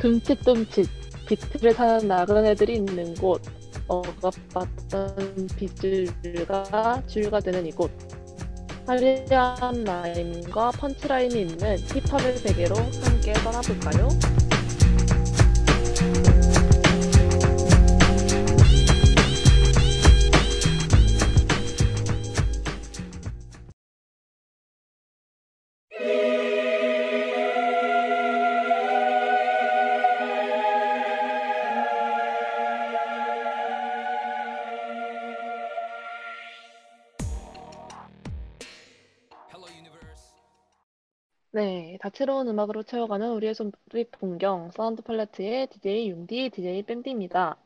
둠칫둠칫 비트를 타는 나그네들이 있는 곳 억압받던 빗줄가 줄가 되는 이곳 화려한 라임과 펀치라인이 있는 힙합의 세계로 함께 떠나볼까요? 다채로운 음악으로 채워가는 우리의 손빛 풍경 사운드 팔레트의 DJ 융디, DJ 밴디입니다.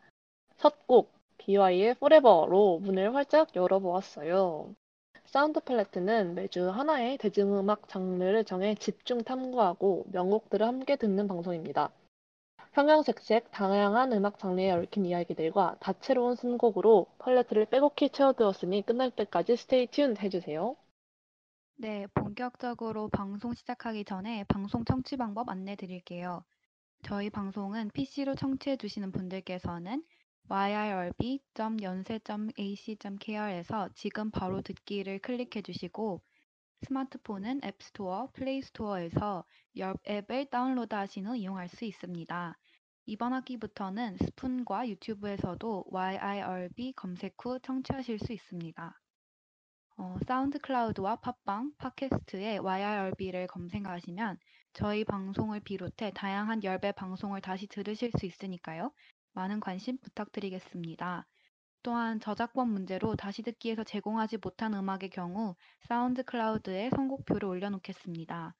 첫 곡 BewhY의 Forever로 문을 활짝 열어보았어요. 사운드 팔레트는 매주 하나의 대중음악 장르를 정해 집중 탐구하고 명곡들을 함께 듣는 방송입니다. 형형색색 다양한 음악 장르에 얽힌 이야기들과 다채로운 선곡으로 팔레트를 빼곡히 채워두었으니 끝날 때까지 stay tune 해주세요. 네, 본격적으로 방송 시작하기 전에 방송 청취 방법 안내 드릴게요. 저희 방송은 PC로 청취해 주시는 분들께서는 yrb.연세.ac.kr에서 지금 바로 듣기를 클릭해 주시고 스마트폰은 앱스토어, 플레이스토어에서 열 앱을 다운로드 하신 후 이용할 수 있습니다. 이번 학기부터는 스푼과 유튜브에서도 YIRB 검색 후 청취하실 수 있습니다. 어, SoundCloud와 팟빵, 팟캐스트에 YIRB를 검색하시면 저희 방송을 비롯해 다양한 열배 방송을 다시 들으실 수 있으니까요. 많은 관심 부탁드리겠습니다. 또한 저작권 문제로 다시 듣기에서 제공하지 못한 음악의 경우 SoundCloud에 선곡표를 올려놓겠습니다.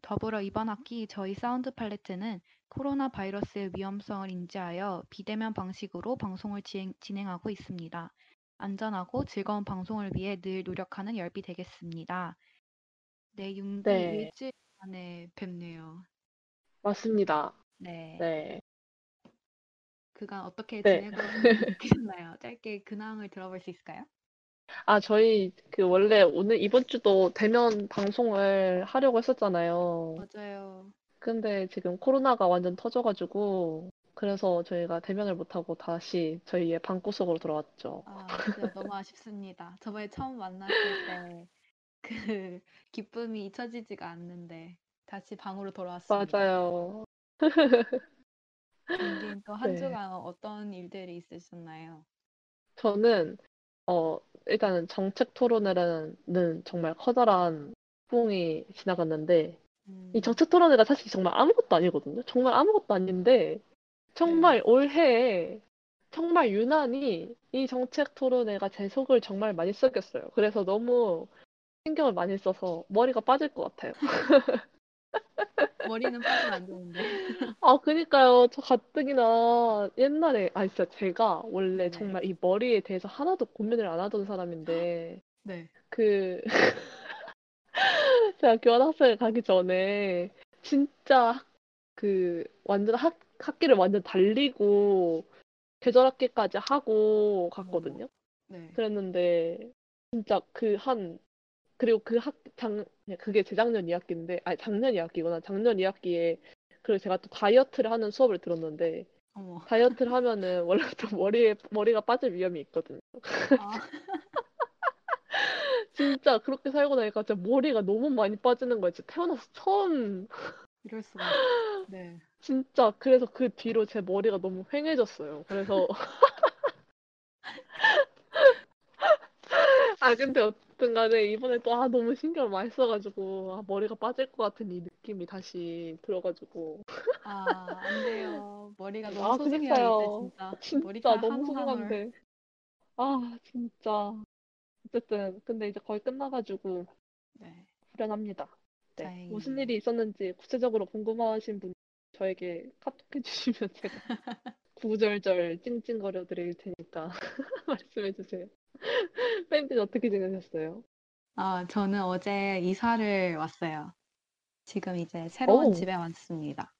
더불어 이번 학기 저희 사운드 팔레트는 코로나 바이러스의 위험성을 인지하여 비대면 방식으로 방송을 진행하고 있습니다. 안전하고 즐거운 방송을 위해 늘 노력하는 열비 되겠습니다. 네, 융디 네. 일주일 만에 뵙네요. 맞습니다. 네. 네. 그간 어떻게 네. 지내고 계셨나요? 짧게 근황을 들어볼 수 있을까요? 아, 저희 그 원래 오늘 이번 주도 대면 방송을 하려고 했었잖아요. 맞아요. 근데 지금 코로나가 완전 터져가지고 그래서 저희가 대면을 못하고 다시 저희의 방구석으로 돌아왔죠. 아, 진짜 너무 아쉽습니다. 저번에 처음 만났을 때 그 기쁨이 잊혀지지가 않는데 다시 방으로 돌아왔습니다. 맞아요. 딘딘 또한 네. 주간 어떤 일들이 있으셨나요? 저는 어 일단은 정책 토론회라는 정말 커다란 뿡이 지나갔는데 이 음, 정책 토론회가 사실 정말 아무것도 아니거든요. 정말 아무것도 아닌데 정말 올해에 정말 유난히 이 정책 토론회가 제 속을 정말 많이 썩였어요. 그래서 너무 신경을 많이 써서 머리가 빠질 것 같아요. 머리는 빠지면 안 되는데. 아, 그니까요. 저 가뜩이나 옛날에, 아, 진짜 제가 원래 네네. 정말 이 머리에 대해서 하나도 고민을 안 하던 사람인데, 네. 그, 제가 교환학생을 가기 전에, 진짜 그, 완전 학, 학기를 완전 달리고, 계절 학기까지 하고 갔거든요. 네. 그랬는데, 진짜 그 한, 그리고 그 학, 작, 그게 재작년 2학기인데, 아니, 작년 2학기구나. 작년 2학기에, 그리고 제가 또 다이어트를 하는 수업을 들었는데, 어머. 다이어트를 하면은 원래부터 머리에, 머리가 빠질 위험이 있거든요. 아, 진짜 그렇게 살고 나니까 진짜 머리가 너무 많이 빠지는 거예요. 진짜 태어나서 처음, 이럴 수가. 네. 진짜. 그래서 그 뒤로 제 머리가 너무 휑해졌어요. 그래서, 아, 근데 어쨌든 간에 이번에 또, 아, 너무 신경을 많이 써가지고, 아, 머리가 빠질 것 같은 이 느낌이 다시 들어가지고. 아, 안 돼요. 머리가 너무 아, 소중해요, 그니까요. 이제 진짜. 진짜 머리카락 너무 한 올. 소중한데. 아, 진짜. 어쨌든, 근데 이제 거의 끝나가지고 네. 후련합니다. 네. 다행이네요. 무슨 일이 있었는지 구체적으로 궁금하신 분 저에게 카톡 해 주시면 제가 구절절 찡찡거려 드릴 테니까 말씀해 주세요. 밴드는 어떻게 지내셨어요? 아, 저는 어제 이사를 왔어요. 지금 이제 새로운 오, 집에 왔습니다.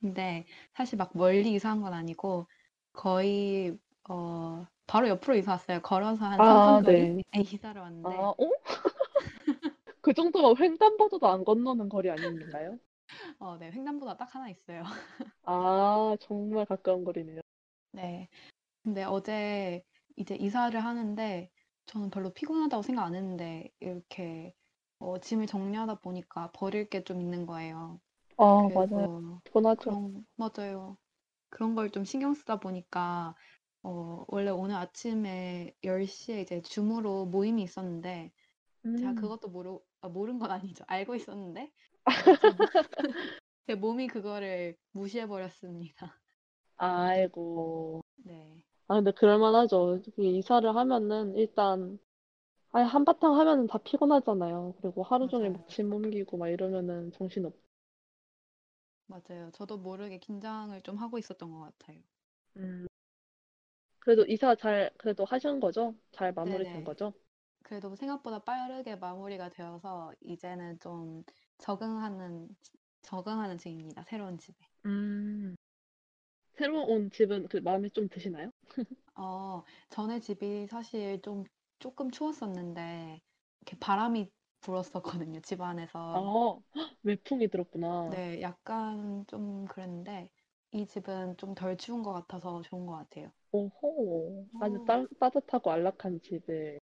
근데 사실 막 멀리 이사한 건 아니고 거의 어, 바로 옆으로 이사 왔어요. 걸어서 한 3분 아, 거리에 네. 이사를 아, 왔는데 어? 그 정도면 횡단보도도 안 건너는 거리 아닌가요? 어, 네, 횡단보도가 딱 하나 있어요. 아, 정말 가까운 거리네요. 네. 근데 어제 이제 이사를 하는데 저는 별로 피곤하다고 생각 안 했는데 이렇게 어, 짐을 정리하다 보니까 버릴 게 좀 있는 거예요. 아, 맞아요. 그래서 피곤하죠. 그런, 맞아요. 그런 걸 좀 신경 쓰다 보니까 어, 원래 오늘 아침에 10시에 이제 줌으로 모임이 있었는데 제가 음. 그것도 모르, 아, 모른 건 아니죠. 알고 있었는데 제 몸이 그거를 무시해 버렸습니다. 아이고. 네, 아, 근데 그럴만하죠. 이사를 하면은 일단, 아, 한바탕 하면은 다 피곤하잖아요. 그리고 하루 종일 막 맞아요. 짐 옮기고 막 이러면은 정신 없. 맞아요. 저도 모르게 긴장을 좀 하고 있었던 것 같아요. 음. 그래도 이사 잘, 그래도 하신 거죠? 잘 마무리된 네네. 거죠? 그래도 생각보다 빠르게 마무리가 되어서 이제는 좀 적응하는, 적응하는 중입니다. 새로운 집에. 음. 새로 온 집은 그 마음에 좀 드시나요? 어, 전에 집이 사실 좀 조금 추웠었는데, 이렇게 바람이 불었었거든요, 집 아, 안에서. 헉, 외풍이 들었구나. 네, 약간 좀 그랬는데, 이 집은 좀 덜 추운 것 같아서 좋은 것 같아요. 오호. 아주 어, 따, 따뜻하고 안락한 집에서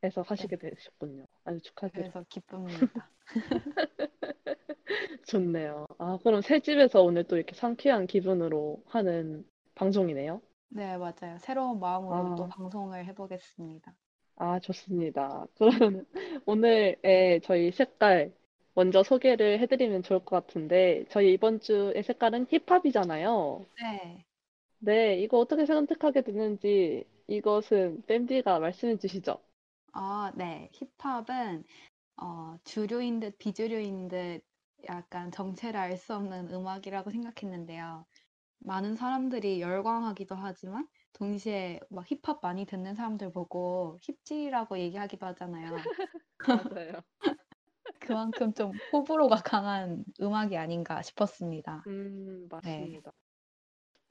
네, 사시게 되셨군요. 아주 축하드려요. 그래서 기쁩니다. 좋네요. 아, 그럼 새 집에서 오늘 또 이렇게 상쾌한 기분으로 하는 방송이네요. 네, 맞아요. 새로운 마음으로 또 아, 방송을 해보겠습니다. 아, 좋습니다. 그러면 오늘의 저희 색깔 먼저 소개를 해드리면 좋을 것 같은데, 저희 이번 주의 색깔은 힙합이잖아요. 네. 네, 이거 어떻게 선택하게 됐는지 이것은 뺨디가 말씀해 주시죠. 아, 네. 힙합은 어, 주류인 듯 비주류인 듯 약간 정체를 알 수 없는 음악이라고 생각했는데요. 많은 사람들이 열광하기도 하지만 동시에 막 힙합 많이 듣는 사람들 보고 힙지라고 얘기하기도 하잖아요. 맞아요. 그만큼 좀 호불호가 강한 음악이 아닌가 싶었습니다. 음, 네. 맞습니다.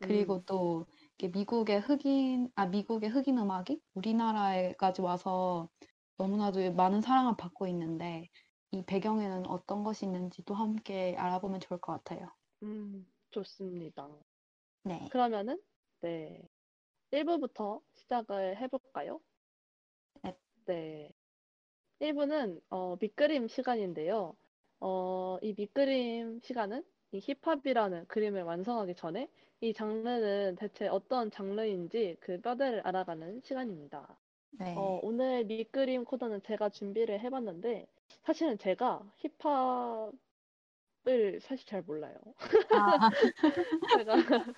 그리고 음, 또 미국의 흑인, 아, 미국의 흑인 음악이 우리나라에까지 와서 너무나도 많은 사랑을 받고 있는데 이 배경에는 어떤 것이 있는지도 함께 알아보면 좋을 것 같아요. 음, 좋습니다. 네. 그러면은, 네, 1부부터 시작을 해 볼까요? 네. 네. 1부는 어, 밑그림 시간인데요. 어, 이 밑그림 시간은 이 힙합이라는 그림을 완성하기 전에 이 장르는 대체 어떤 장르인지 그 뼈대를 알아가는 시간입니다. 어, 네. 오늘 밑그림 코드는 제가 준비를 해봤는데 사실은 제가 힙합을 사실 잘 몰라요. 아, 제가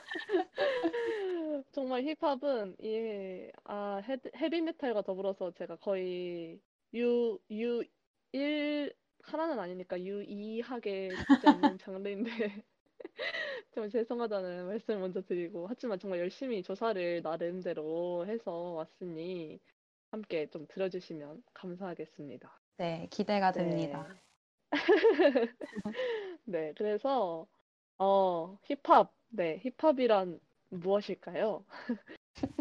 정말 힙합은 이 아, 헤드, 헤비메탈과 더불어서 제가 거의 유, 유, 1 하나는 아니니까 유이하게 듣지 않는 장르인데 좀 죄송하다는 말씀을 먼저 드리고 하지만 정말 열심히 조사를 나름대로 해서 왔으니 함께 좀 들어주시면 감사하겠습니다. 네. 기대가 됩니다. 네. 네, 그래서 어, 힙합. 네, 힙합이란 무엇일까요?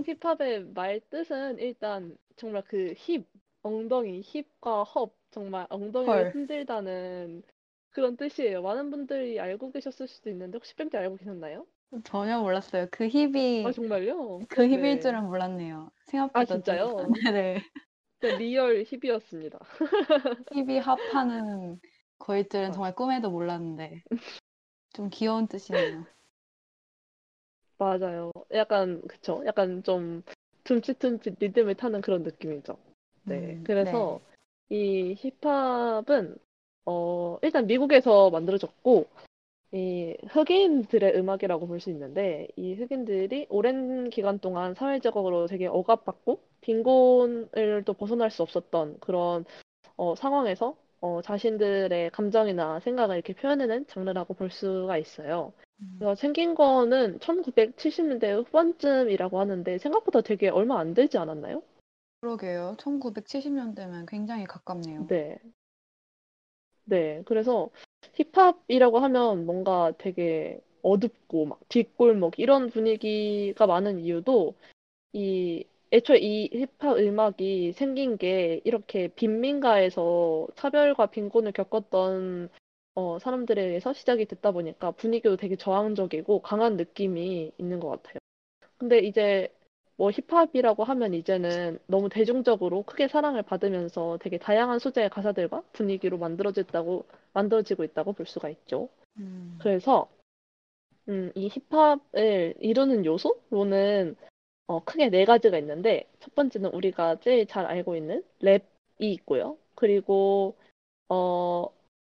힙합의 말 뜻은 일단 정말 그 힙, 엉덩이, 힙과 헙, 정말 엉덩이를 헐. 흔들다는 그런 뜻이에요. 많은 분들이 알고 계셨을 수도 있는데 혹시 뺨때 알고 계셨나요? 전혀 몰랐어요. 그 아, 힙이, 정말요? 그 hip일 네. 줄은 몰랐네요. 아, 생각보다 좀, 진짜요? 네네. 네, real hip이었습니다. hip이 hop하는 거일 줄은 아, 정말 꿈에도 몰랐는데. 좀 귀여운 뜻이네요. 맞아요. 약간, 그쵸? 약간 좀 둠칫둠칫 리듬을 타는 그런 느낌이죠. 네. 음, 그래서 네. 이 힙합은 어, 일단 미국에서 만들어졌고 이 흑인들의 음악이라고 볼 수 있는데 이 흑인들이 오랜 기간 동안 사회적으로 되게 억압받고 빈곤을 또 벗어날 수 없었던 그런 어, 상황에서 어, 자신들의 감정이나 생각을 이렇게 표현해낸 장르라고 볼 수가 있어요. 음. 그래서 생긴 거는 1970년대 후반쯤이라고 하는데 생각보다 되게 얼마 안 되지 않았나요? 그러게요. 1970년대면 굉장히 가깝네요. 네. 네. 그래서 힙합이라고 하면 뭔가 되게 어둡고 막 뒷골목 이런 분위기가 많은 이유도 이 애초에 이 힙합 음악이 생긴 게 이렇게 빈민가에서 차별과 빈곤을 겪었던 어, 사람들에 의해서 시작이 됐다 보니까 분위기도 되게 저항적이고 강한 느낌이 있는 것 같아요. 근데 이제 뭐 힙합이라고 하면 이제는 너무 대중적으로 크게 사랑을 받으면서 되게 다양한 소재의 가사들과 분위기로 만들어졌다고, 만들어지고 있다고 볼 수가 있죠. 음. 그래서, 음, 이 힙합을 이루는 요소로는 어, 크게 네 가지가 있는데, 첫 번째는 우리가 제일 잘 알고 있는 랩이 있고요. 그리고, 어,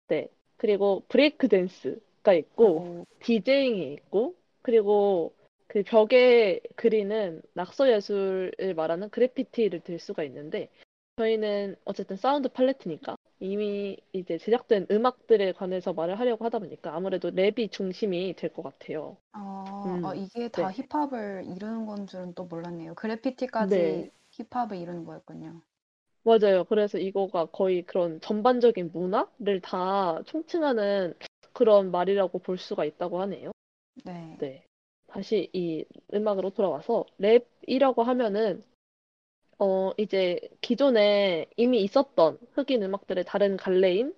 네. 그리고 브레이크 댄스가 있고, 어, 디제잉이 있고, 그리고 그 벽에 그리는 낙서 예술을 말하는 그래피티를 들 수가 있는데, 저희는 어쨌든 사운드 팔레트니까 이미 이제 제작된 음악들에 관해서 말을 하려고 하다 보니까 아무래도 랩이 중심이 될 것 같아요. 아, 아, 음, 이게 다 네. 힙합을 이루는 건 줄은 또 몰랐네요. 네. 그래피티까지 힙합을 이루는 거였군요. 맞아요. 그래서 이거가 거의 그런 전반적인 문화를 다 총칭하는 그런 말이라고 볼 수가 있다고 하네요. 네. 네. 다시 이 음악으로 돌아와서 랩이라고 하면은 어 이제 기존에 이미 있었던 흑인 음악들의 다른 갈래인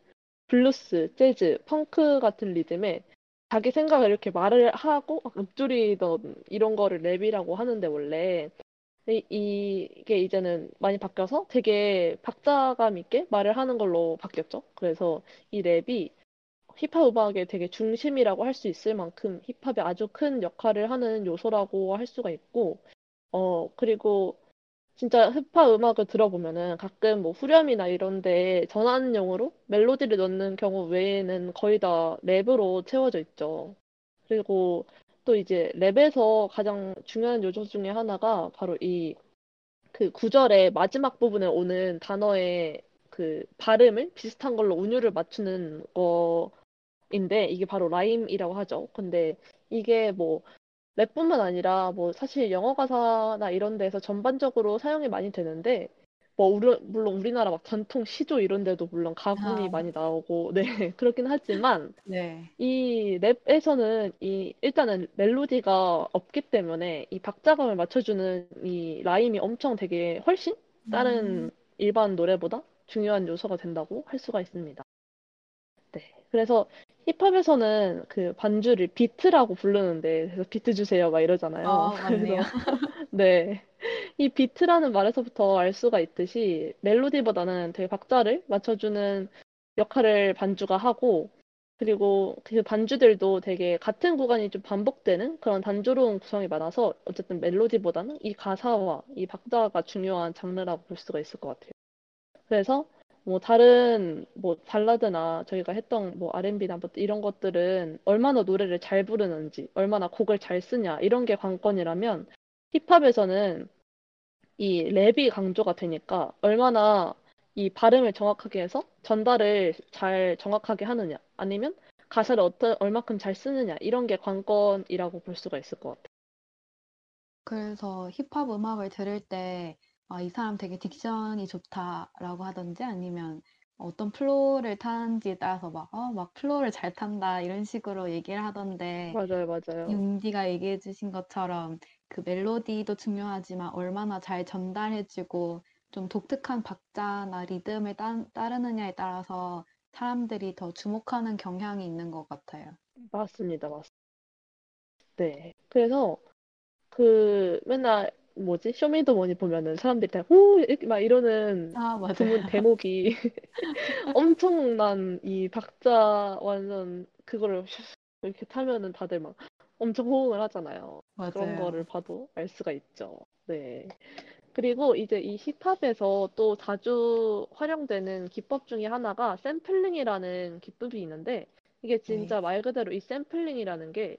블루스, 재즈, 펑크 같은 리듬에 자기 생각을 이렇게 말을 하고 막 읊조리던 이런 거를 랩이라고 하는데 원래 이, 이게 이제는 많이 바뀌어서 되게 박자감 있게 말을 하는 걸로 바뀌었죠. 그래서 이 랩이 힙합 음악의 되게 중심이라고 할 수 있을 만큼 힙합이 아주 큰 역할을 하는 요소라고 할 수가 있고, 어, 그리고 진짜 힙합 음악을 들어보면은 가끔 뭐 후렴이나 이런 데 전환용으로 멜로디를 넣는 경우 외에는 거의 다 랩으로 채워져 있죠. 그리고 또 이제 랩에서 가장 중요한 요소 중에 하나가 바로 이 그 구절의 마지막 부분에 오는 단어의 그 발음을 비슷한 걸로 운율을 맞추는 거 인데 이게 바로 라임이라고 하죠. 근데 이게 뭐 랩뿐만 아니라 뭐 사실 영어 가사나 이런 데서 전반적으로 사용이 많이 되는데 뭐 우리, 물론 우리나라 막 전통 시조 이런 데도 물론 가공이 아, 많이 나오고 네 그렇긴 하지만 네. 이 랩에서는 이 일단은 멜로디가 없기 때문에 이 박자감을 맞춰주는 이 라임이 엄청 되게 훨씬 음, 다른 일반 노래보다 중요한 요소가 된다고 할 수가 있습니다. 네. 그래서 힙합에서는 그 반주를 비트라고 부르는데 그래서 비트 주세요 막 이러잖아요. 아, 맞네요. 그래서 네. 이 비트라는 말에서부터 알 수가 있듯이 멜로디보다는 되게 박자를 맞춰주는 역할을 반주가 하고 그리고 그 반주들도 되게 같은 구간이 좀 반복되는 그런 단조로운 구성이 많아서 어쨌든 멜로디보다는 이 가사와 이 박자가 중요한 장르라고 볼 수가 있을 것 같아요. 그래서 뭐 다른 뭐 발라드나 저희가 했던 뭐 R&B나 뭐 이런 것들은 얼마나 노래를 잘 부르는지, 얼마나 곡을 잘 쓰냐 이런 게 관건이라면 힙합에서는 이 랩이 강조가 되니까 얼마나 이 발음을 정확하게 해서 전달을 잘 정확하게 하느냐 아니면 가사를 어떤 얼마큼 잘 쓰느냐 이런 게 관건이라고 볼 수가 있을 것 같아요. 그래서 힙합 음악을 들을 때, 아, 이 사람 되게 diction이 좋다라고 하던지 아니면 어떤 flow를 타는지에 따라서 막, 어, 막 flow를 잘 탄다 이런 식으로 얘기를 하던데, 맞아요, 맞아요. 윤디가 얘기해 주신 것처럼 그 멜로디도 중요하지만 얼마나 잘 전달해주고 좀 독특한 박자나 리듬을 따, 따르느냐에 따라서 사람들이 더 주목하는 경향이 있는 것 같아요. 맞습니다, 맞습니다. 네. 그래서 그 맨날 뭐지? 쇼미더머니 보면은 사람들이 다 후! 이렇게 막 이러는 아, 맞아요. 대목이 엄청난 이 박자 완전 그거를 이렇게 타면은 다들 막 엄청 호응을 하잖아요. 그런 거를 맞아요. 봐도 알 수가 있죠. 네. 그리고 이제 이 힙합에서 또 자주 활용되는 기법 중에 하나가 샘플링이라는 기법이 있는데 이게 네. 진짜 말 그대로 이 샘플링이라는 게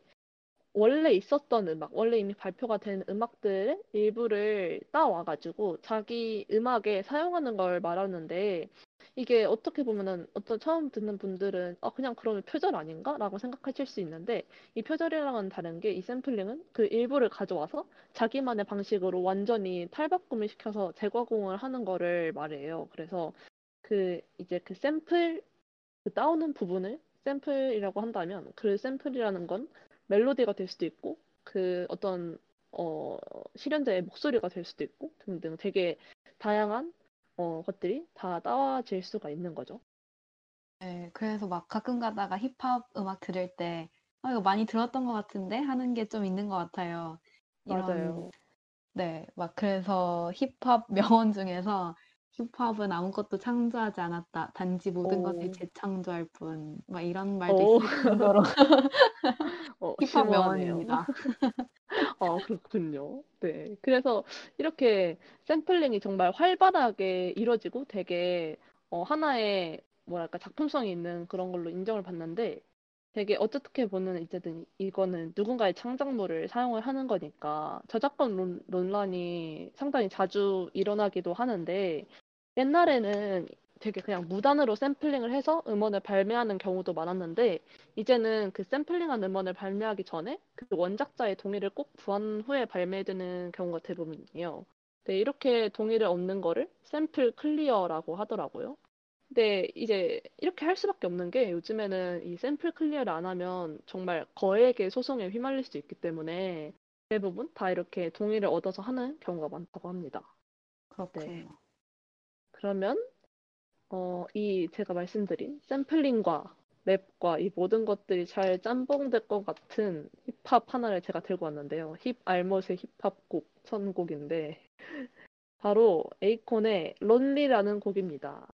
원래 있었던 음악, 원래 이미 발표가 된 음악들의 일부를 따와가지고 자기 음악에 사용하는 걸 말하는데 이게 어떻게 보면은 어떤 처음 듣는 분들은 아 그냥 그러면 표절 아닌가? 라고 생각하실 수 있는데 이 표절이랑은 다른 게 이 샘플링은 그 일부를 가져와서 자기만의 방식으로 완전히 탈바꿈을 시켜서 재가공을 하는 거를 말해요. 그래서 그 이제 그 샘플 그 따오는 부분을 샘플이라고 한다면 그 샘플이라는 건 멜로디가 될 수도 있고 그 어떤 어 실현자의 목소리가 될 수도 있고 등등 되게 다양한 어 것들이 다 따와질 수가 있는 거죠. 네, 그래서 막 가끔 가다가 힙합 음악 들을 때 아, 이거 많이 들었던 것 같은데 하는 게 좀 있는 것 같아요. 이런 맞아요. 네, 막 그래서 힙합 명언 중에서 힙합은 아무것도 창조하지 않았다. 단지 모든 것을 오, 재창조할 뿐. 막 이런 말도 오, 있을 정도로 어, 힙합 심오하네요. 명언입니다. 아, 그렇군요. 네. 그래서 이렇게 샘플링이 정말 활발하게 이루어지고 되게 어, 하나의 뭐랄까 작품성이 있는 그런 걸로 인정을 받는데 되게 어떻게 보면 이제는 이거는 누군가의 창작물을 사용을 하는 거니까 저작권 론- 논란이 상당히 자주 일어나기도 하는데 옛날에는 되게 그냥 무단으로 샘플링을 해서 음원을 발매하는 경우도 많았는데 이제는 그 샘플링한 음원을 발매하기 전에 그 원작자의 동의를 꼭 구한 후에 발매되는 경우가 대부분이에요. 네, 이렇게 동의를 얻는 거를 sample clear라고 하더라고요. 근데 이제 이렇게 할 수밖에 없는 게 요즘에는 이 sample clear를 안 하면 정말 거액의 소송에 휘말릴 수 있기 때문에 대부분 다 이렇게 동의를 얻어서 하는 경우가 많다고 합니다. 네. 그렇군요. 그러면 어, 이 제가 말씀드린 샘플링과 랩과 이 모든 것들이 잘 짬뽕될 것 같은 힙합 하나를 제가 들고 왔는데요. 힙 알못의 힙합곡 선곡인데 바로 에이콘의 론리라는 곡입니다.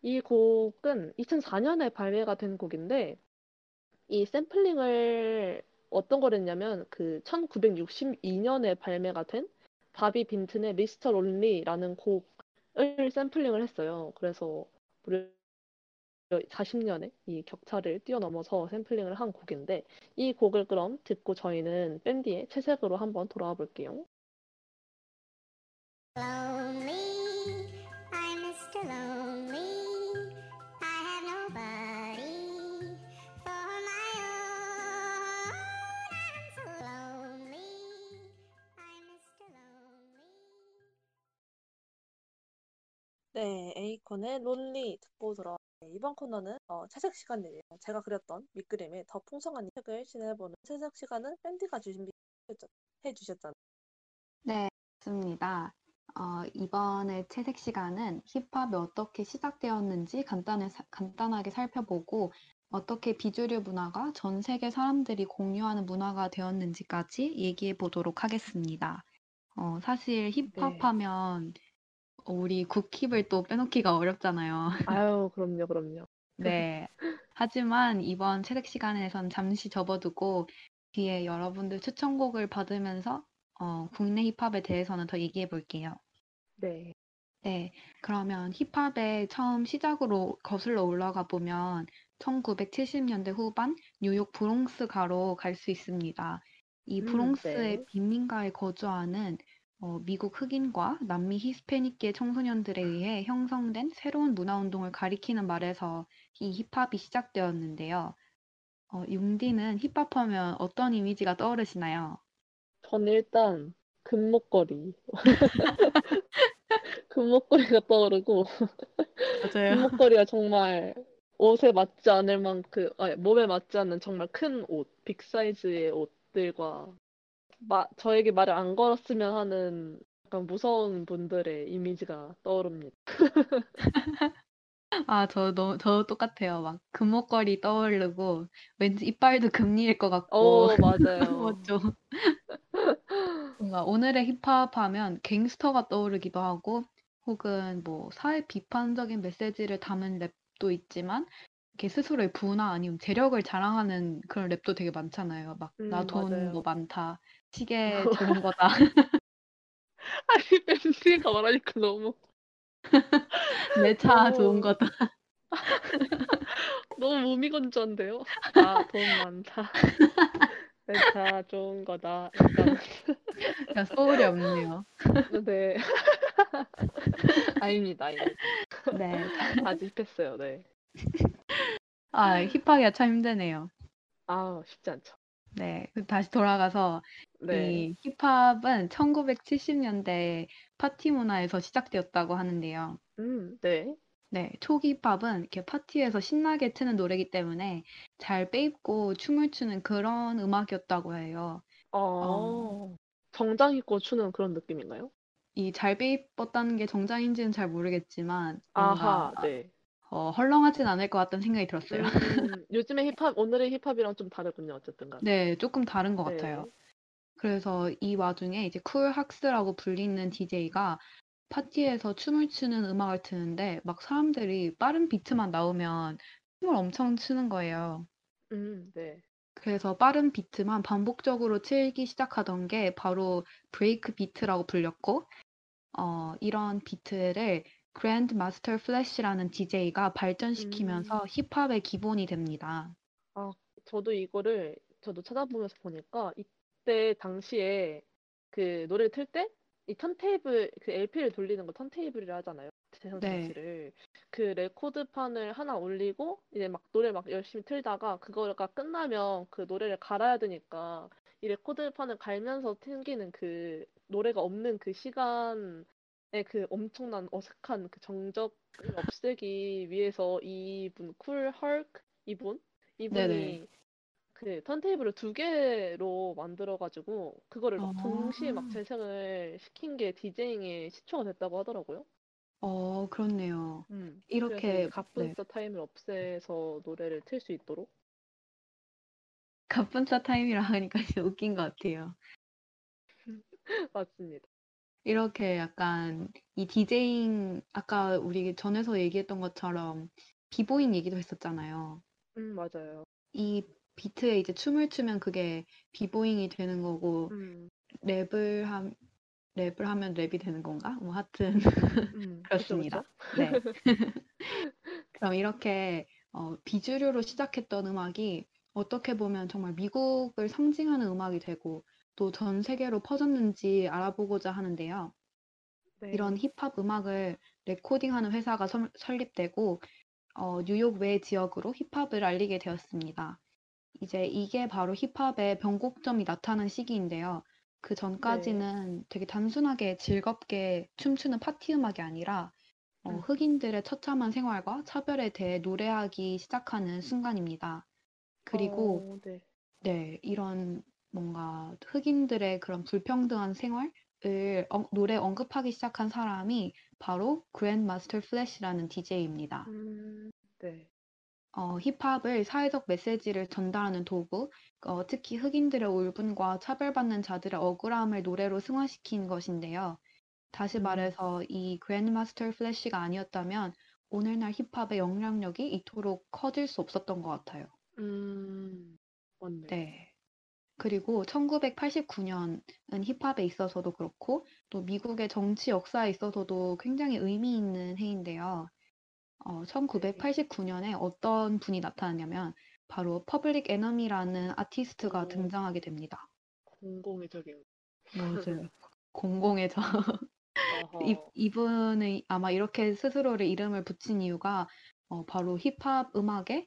이 곡은 2004년에 발매가 된 곡인데 이 샘플링을 어떤 걸 했냐면 그 1962년에 발매가 된 바비 빈튼의 미스터 론리라는 곡을 샘플링을 했어요. 그래서 무려 40년의 이 격차를 뛰어넘어서 샘플링을 한 곡인데 이 곡을 그럼 듣고 저희는 밴디의 채색으로 한번 돌아와 볼게요. Lonely, 네, 에이콘의 론리 듣고 들어. 이번 코너는 어, 채색 시간이에요. 제가 그렸던 밑그림에 더 풍성한 색을 칠해보는 채색 시간은 밴디가 준비해 주셨잖아요. 네, 맞습니다. 어, 이번에 채색 시간은 힙합이 어떻게 시작되었는지 간단히, 사- 간단하게 살펴보고 어떻게 비주류 문화가 전 세계 사람들이 공유하는 문화가 되었는지까지 얘기해 보도록 하겠습니다. 어, 사실 힙합 네. 하면 우리 국힙을 또 빼놓기가 어렵잖아요. 아유, 그럼요, 그럼요. 네. 하지만 이번 채색 시간에선 잠시 접어두고 뒤에 여러분들 추천곡을 받으면서 어, 국내 힙합에 대해서는 더 얘기해 볼게요. 네. 네, 그러면 힙합의 처음 시작으로 거슬러 올라가 보면 1970년대 후반 뉴욕 브롱스가로 갈 수 있습니다. 이 음, 브롱스의 네. 빈민가에 거주하는 어, 미국 흑인과 남미 히스패닉계 청소년들에 의해 형성된 새로운 문화운동을 가리키는 말에서 이 힙합이 시작되었는데요. 어, 융디는 힙합하면 어떤 이미지가 떠오르시나요? 저는 일단 금목걸이. 금목걸이가 떠오르고 맞아요. 금목걸이가 정말 옷에 맞지 않을 만큼, 아니, 몸에 맞지 않는 정말 큰 옷, 빅 사이즈의 옷들과 마, 저에게 말을 안 걸었으면 하는 약간 무서운 분들의 이미지가 떠오릅니다. 아, 저 너무, 저 똑같아요. 막 금목걸이 떠오르고 왠지 이빨도 금리일 것 같고 어, 맞아요. 맞죠? 뭔가 오늘의 힙합 하면 갱스터가 떠오르기도 하고 혹은 뭐 사회 비판적인 메시지를 담은 랩도 있지만 이렇게 스스로의 부나 아니면 재력을 자랑하는 그런 랩도 되게 많잖아요. 막나 음, 돈 맞아요. 뭐 많다. 시계 좋은 거다. 아니, 벤지가 말하니까 너무, 내 차 좋은 거다. 너무 무미건조한데요? 아, 돈 많다. 멘트가 좋은 거다. 약간 야, 소울이 없네요. 네. 아닙니다, 아닙니다. 네. 아직 힙했어요. 네. 아, 힙하기가 참 힘드네요. 아, 쉽지 않죠. 네. 그 다시 돌아가서 네. 이 힙합은 1970년대 파티 문화에서 시작되었다고 하는데요. 음, 네. 네, 초기 힙합은 이렇게 파티에서 신나게 트는 노래이기 때문에 잘 빼입고 춤을 추는 그런 음악이었다고 해요. 어, 정장 입고 추는 그런 느낌인가요? 이 잘 빼입었다는 게 정장인지는 잘 모르겠지만 아하, 네. 어, 헐렁하진 않을 것 같다는 생각이 들었어요. 음, 요즘의 힙합, 오늘의 힙합이랑 좀 다르군요, 어쨌든 간에. 네, 조금 다른 것 네. 같아요. 그래서 이 와중에 이제 쿨 헐크라고 불리는 DJ가 파티에서 춤을 추는 음악을 트는데 막 사람들이 빠른 비트만 나오면 춤을 엄청 추는 거예요. 음, 네. 그래서 빠른 비트만 반복적으로 틀기 시작하던 게 바로 break beat라고 불렸고, 어, 이런 비트를 그랜드 마스터 플래시라는 DJ가 발전시키면서 힙합의 기본이 됩니다. 저도 이거를, 저도 찾아보면서 보니까, 이때 당시에 그 노래를 틀 때, 이 턴테이블, 그 LP를 돌리는 거 턴테이블이라 하잖아요. 재생 네. 장치를. 그 레코드판을 하나 올리고, 이제 막 노래 막 열심히 틀다가, 그거가 끝나면 그 노래를 갈아야 되니까, 이 레코드판을 갈면서 튕기는 그 노래가 없는 그 시간에 그 엄청난 어색한 그 정적을 없애기 위해서 이분 쿨 헐크 이분 이분이 네네. 그 턴테이블을 두 개로 만들어가지고 그거를 막 동시에 막 아. 재생을 시킨 게 디제잉의 시초가 됐다고 하더라고요. 어, 그렇네요. 음. 이렇게, 이 네. 갑분싸 타임을 없애서 노래를 틀 수 있도록. 갑분싸 타임이라 하니까 웃긴 것 같아요. 맞습니다. 이렇게 약간 이 디제잉, 아까 우리 전에서 얘기했던 것처럼 비보잉 얘기도 했었잖아요. 음, 맞아요. 이 비트에 이제 춤을 추면 그게 비보잉이 되는 거고 음, 랩을 함 랩을 하면 랩이 되는 건가? 뭐 하여튼 음, 그쵸, 그렇습니다. 그쵸? 네. 그럼 이렇게 어, 비주류로 시작했던 음악이 어떻게 보면 정말 미국을 상징하는 음악이 되고 또 전 세계로 퍼졌는지 알아보고자 하는데요. 네. 이런 힙합 음악을 레코딩하는 회사가 설- 설립되고 어, 뉴욕 외 지역으로 힙합을 알리게 되었습니다. 이제 이게 바로 힙합의 변곡점이 나타난 시기인데요. 그 전까지는 되게 단순하게 즐겁게 춤추는 파티 음악이 아니라 어, 음. 흑인들의 처참한 생활과 차별에 대해 노래하기 시작하는 순간입니다. 그리고 어, 네. 네, 이런 뭔가 흑인들의 그런 불평등한 생활을 어- 노래 언급하기 시작한 사람이 바로 그랜드 마스터 플래시라는 DJ입니다. 음, 네. 어, 힙합을 사회적 메시지를 전달하는 도구, 어, 특히 흑인들의 울분과 차별받는 자들의 억울함을 노래로 승화시킨 것인데요. 다시 음. 말해서 이 그랜드 마스터 플래시가 아니었다면 오늘날 힙합의 영향력이 이토록 커질 수 없었던 것 같아요. 음, 맞네. 네. 그리고 1989년은 힙합에 있어서도 그렇고 또 미국의 정치 역사에 있어서도 굉장히 의미 있는 해인데요. 어, 1989년에 어떤 분이 나타났냐면 바로 퍼블릭 에너미라는 아티스트가 오. 등장하게 됩니다. 공공의 적인. 맞아요. 공공의 저 이. 이분이 아마 이렇게 스스로를 이름을 붙인 이유가 어, 바로 힙합 음악에 보-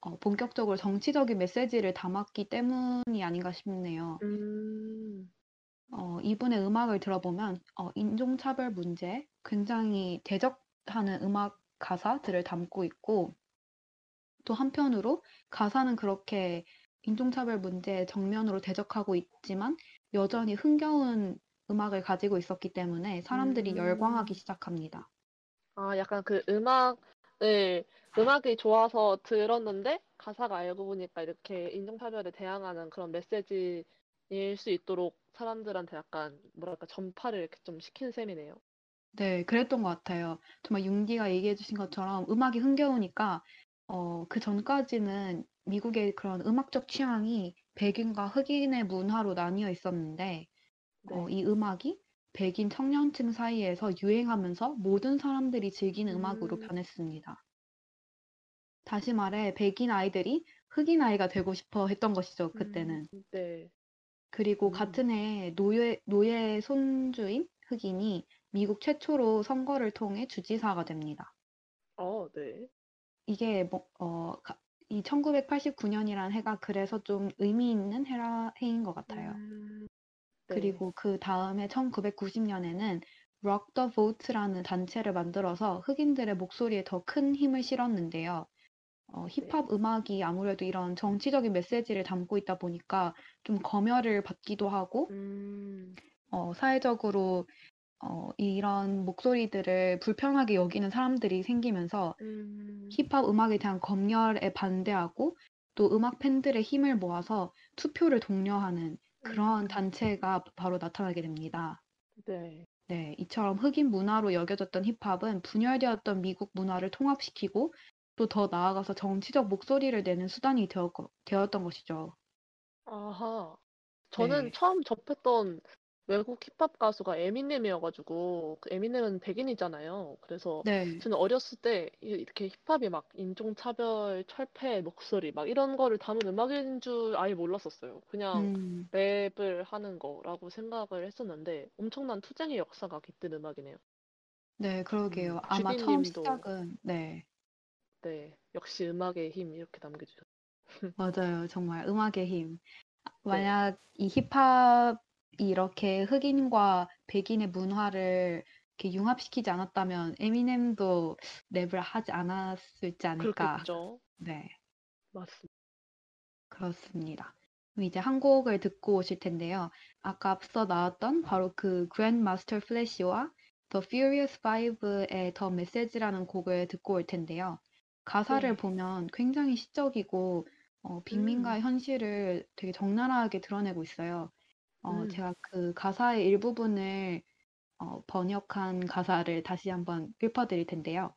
어, 본격적으로 정치적인 메시지를 담았기 때문이 아닌가 싶네요. 음, 어, 이분의 음악을 들어보면 어, 인종차별 문제 굉장히 대적하는 음악 가사들을 담고 있고 또 한편으로 가사는 그렇게 인종차별 문제에 정면으로 대적하고 있지만 여전히 흥겨운 음악을 가지고 있었기 때문에 사람들이 음. 열광하기 시작합니다. 아, 약간 그 음악 을, 음악이 좋아서 들었는데, 가사가 알고 보니까 이렇게 인종차별에 대항하는 그런 메시지일 수 있도록 사람들한테 약간, 뭐랄까, 전파를 이렇게 좀 시킨 셈이네요. 네, 그랬던 것 같아요. 정말 융디가 얘기해 주신 것처럼 음악이 흥겨우니까 어, 그 전까지는 미국의 그런 음악적 취향이 백인과 흑인의 문화로 나뉘어 있었는데 어, 네. 이 음악이 백인 청년층 사이에서 유행하면서 모든 사람들이 즐기는 음악으로 음. 변했습니다. 다시 말해 백인 아이들이 흑인 아이가 되고 싶어 했던 것이죠, 그때는. 음, 네. 그리고 음. 같은 해 노예, 노예 손주인 흑인이 미국 최초로 선거를 통해 주지사가 됩니다. 어, 네. 이게 뭐, 어, 가- 이 1989년이라는 해가 그래서 좀 의미 있는 해라, 해인 것 같아요. 음, 네. 그리고 그 다음에 1990년에는 Rock the Vote라는 단체를 만들어서 흑인들의 목소리에 더 큰 힘을 실었는데요. 어, 힙합 음악이 아무래도 이런 정치적인 메시지를 담고 있다 보니까 좀 검열을 받기도 하고 음, 어, 사회적으로 어, 이런 목소리들을 불편하게 여기는 사람들이 생기면서 음, 힙합 음악에 대한 검열에 반대하고 또 음악 팬들의 힘을 모아서 투표를 독려하는 그런 음. 단체가 바로 나타나게 됩니다. 네. 네, 이처럼 흑인 문화로 여겨졌던 힙합은 분열되었던 미국 문화를 통합시키고 또 더 나아가서 정치적 목소리를 내는 수단이 되었, 되었던 것이죠. 아하. 저는 네. 처음 접했던 외국 힙합 가수가 에미넴이어가지고, 그 에미넴은 백인이잖아요. 그래서 네, 저는 어렸을 때 이- 이렇게 힙합이 막 인종차별, 철폐, 목소리 막 이런 거를 담은 음악인 줄 아예 몰랐었어요. 그냥 음, 랩을 하는 거라고 생각을 했었는데 엄청난 투쟁의 역사가 깃든 음악이네요. 네, 그러게요. 음, 아마 처음 GD 님도 시작은, 네, 네, 역시 음악의 힘 이렇게 남겨주셨어요. 맞아요. 정말 음악의 힘. 네. 만약 이 힙합 이 이렇게 흑인과 백인의 문화를 이렇게 융합시키지 않았다면 에미넴도 랩을 하지 않았을지 않을까. 그렇겠죠. 네, 맞습니다. 그렇습니다. 그럼 이제 한 곡을 듣고 오실 텐데요. 아까 앞서 나왔던 바로 그 Grandmaster Flash와 The Furious Five의 The Message라는 곡을 듣고 올 텐데요. 가사를 네. 보면 굉장히 시적이고 어, 빈민가의 현실을 되게 적나라하게 드러내고 있어요. 어, 음. 제가 그 가사의 일부분을 어, 번역한 가사를 다시 한번 읊어 드릴 텐데요.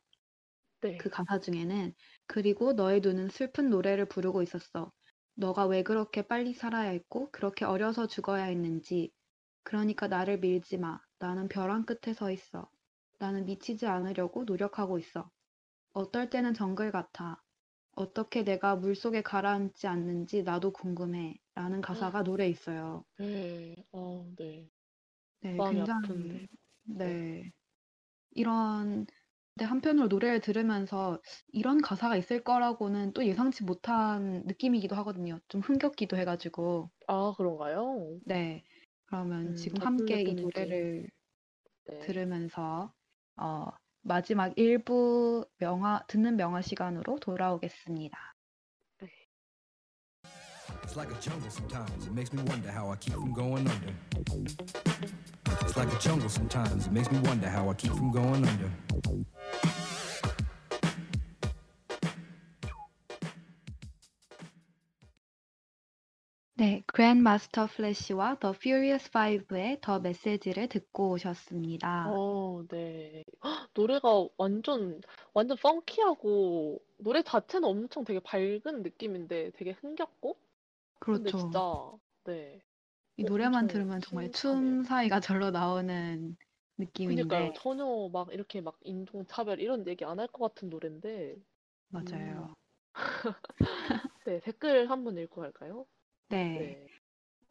네. 그 가사 중에는 그리고 너의 눈은 슬픈 노래를 부르고 있었어. 너가 왜 그렇게 빨리 살아야 했고 그렇게 어려서 죽어야 했는지. 그러니까 나를 밀지 마. 나는 벼랑 끝에 서 있어. 나는 미치지 않으려고 노력하고 있어. 어떨 때는 정글 같아. 어떻게 내가 물속에 가라앉지 않는지 나도 궁금해. 라는 가사가 노래에 있어요. 네. 어, 네. 네, 마음이 굉장히 아픈데. 네. 이런 근데 한편으로 노래를 들으면서 이런 가사가 있을 거라고는 또 예상치 못한 느낌이기도 하거든요. 좀 흥겹기도 해가지고. 아, 그런가요? 네. 그러면 음, 지금 함께 이. 노래를 네. 들으면서 어, 마지막 1부 명화, 듣는 명화 시간으로 돌아오겠습니다. It's like a jungle sometimes. It makes me wonder how I keep from going under. It's like a jungle sometimes. It makes me wonder how I keep from going under. 네, Grandmaster Flash와 The Furious Five의 더 메시지를 듣고 오셨습니다. 어, 네. 헉, 노래가 완전, 완전 펑키하고, 노래 자체는 엄청 되게 밝은 느낌인데 되게 흥겹고? 근데 그렇죠. 진짜, 네. 이 어, 노래만 엄청 들으면 정말. 춤 사이가 절로 나오는 느낌인데 그니까요. 전혀 막 이렇게 막 인종차별 이런 얘기 안 할 것 같은 노래인데, 맞아요. 네, 댓글 한번 읽고 갈까요? 네. 네.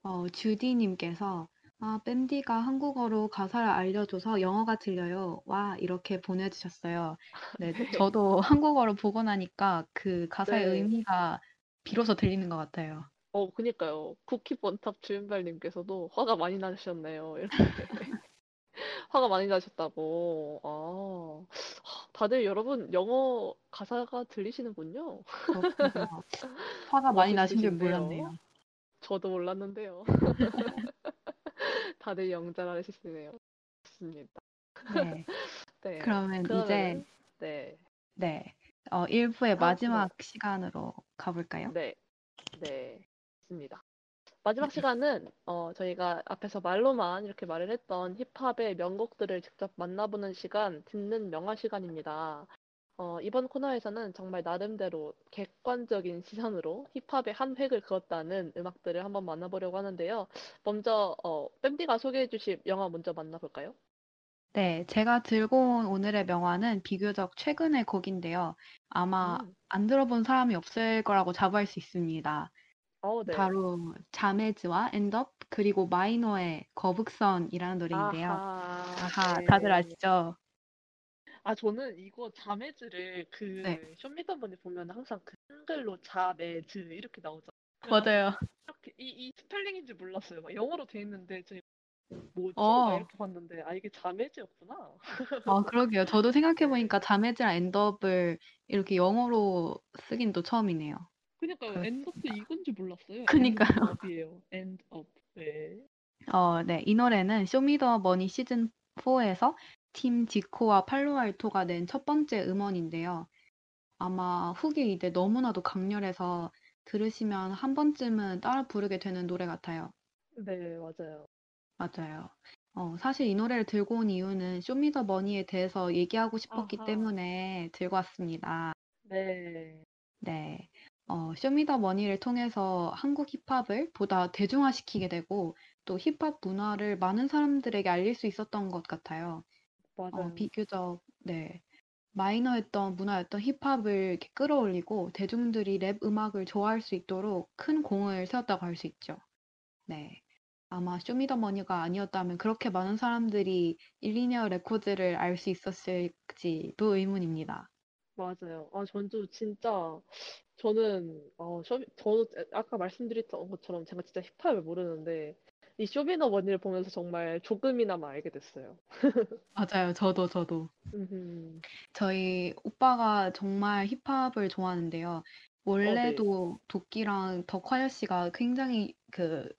어, 주디님께서 아, 밴디가 한국어로 가사를 알려줘서 영어가 들려요. 와, 이렇게 보내주셨어요. 네, 네. 저도 한국어로 보고 나니까 그 가사의 네. 의미가 비로소 들리는 것 같아요. 어, 그니까요. 쿠키 번탑 주윤발님께서도 화가 많이 나셨네요. 이렇게. 화가 많이 나셨다고. 아, 다들 여러분 영어 가사가 들리시는군요. 그렇군요. 화가 많이 나신 줄. 몰랐네요. 저도 몰랐는데요. 다들 영잘하시네요. 좋습니다. 네. 네. 그러면 이제 그러면은, 네. 네. 어, 1부의 다음 마지막 시간으로 가볼까요? 네. 네. 있습니다. 마지막 시간은 어, 저희가 앞에서 말로만 이렇게 말을 했던 힙합의 명곡들을 직접 만나보는 시간, 듣는 명화 시간입니다. 어, 이번 코너에서는 정말 나름대로 객관적인 시선으로 힙합의 한 획을 그었다는 음악들을 한번 만나보려고 하는데요. 먼저 어, 밴디가 소개해 주실 영화 먼저 만나볼까요? 네, 제가 들고 온 오늘의 명화는 비교적 최근의 곡인데요. 아마 음. 안 들어본 사람이 없을 거라고 자부할 수 있습니다. 어, 네. 바로 자매즈와 엔더 그리고 마이너의 거북선이라는 노래인데요. 아하, 아하, 네. 다들 아시죠? 아, 저는 이거 자메즈를 그 네. 쇼미더머니 보면 항상 그 한글로 자메즈 이렇게 나오잖아요. 맞아요. 이렇게 이, 이 스펠링인지 몰랐어요. 막 영어로 돼 있는데 저 뭐지? 어. 막 이렇게 봤는데 아 이게 자메즈였구나. 아, 그러게요. 저도 생각해 보니까 자메즈랑 앤덥을 이렇게 영어로 쓰긴 또 처음이네요. 그러니까요. 그렇- 앤덥 이건지 몰랐어요. 그니까요. 앤덥이에요. 앤덥. 네. 어, 네. 이 노래는 쇼미더머니 시즌 4에서 팀 지코와 팔로알토가 낸 첫 번째 음원인데요. 아마 후기 이제 너무나도 강렬해서 들으시면 한 번쯤은 따라 부르게 되는 노래 같아요. 네, 맞아요. 맞아요. 어, 사실 이 노래를 들고 온 이유는 쇼미더머니에 대해서 얘기하고 싶었기 아하. 때문에 들고 왔습니다. 네. 네. 어, 쇼미더머니를 통해서 한국 힙합을 보다 대중화시키게 되고 또 힙합 문화를 많은 사람들에게 알릴 수 있었던 것 같아요. 어, 맞아요. 비교적 네. 마이너했던 문화였던 힙합을 이렇게 끌어올리고 대중들이 랩 음악을 좋아할 수 있도록 큰 공을 세웠다고 할 수 있죠. 네. 아마 쇼미더머니가 아니었다면 그렇게 많은 사람들이 일리네어 레코드를 알 수 있었을지도 의문입니다. 맞아요. 아, 전도 진짜 저는 어, 쇼 저도 아까 말씀드렸던 것처럼 제가 진짜 힙합을 모르는데 이 쇼미더머니를 보면서 정말 조금이나마 알게 됐어요. 맞아요. 저도 저도. 음흠. 저희 오빠가 정말 힙합을 좋아하는데요. 원래도 도끼랑 덕화여 씨가 굉장히 그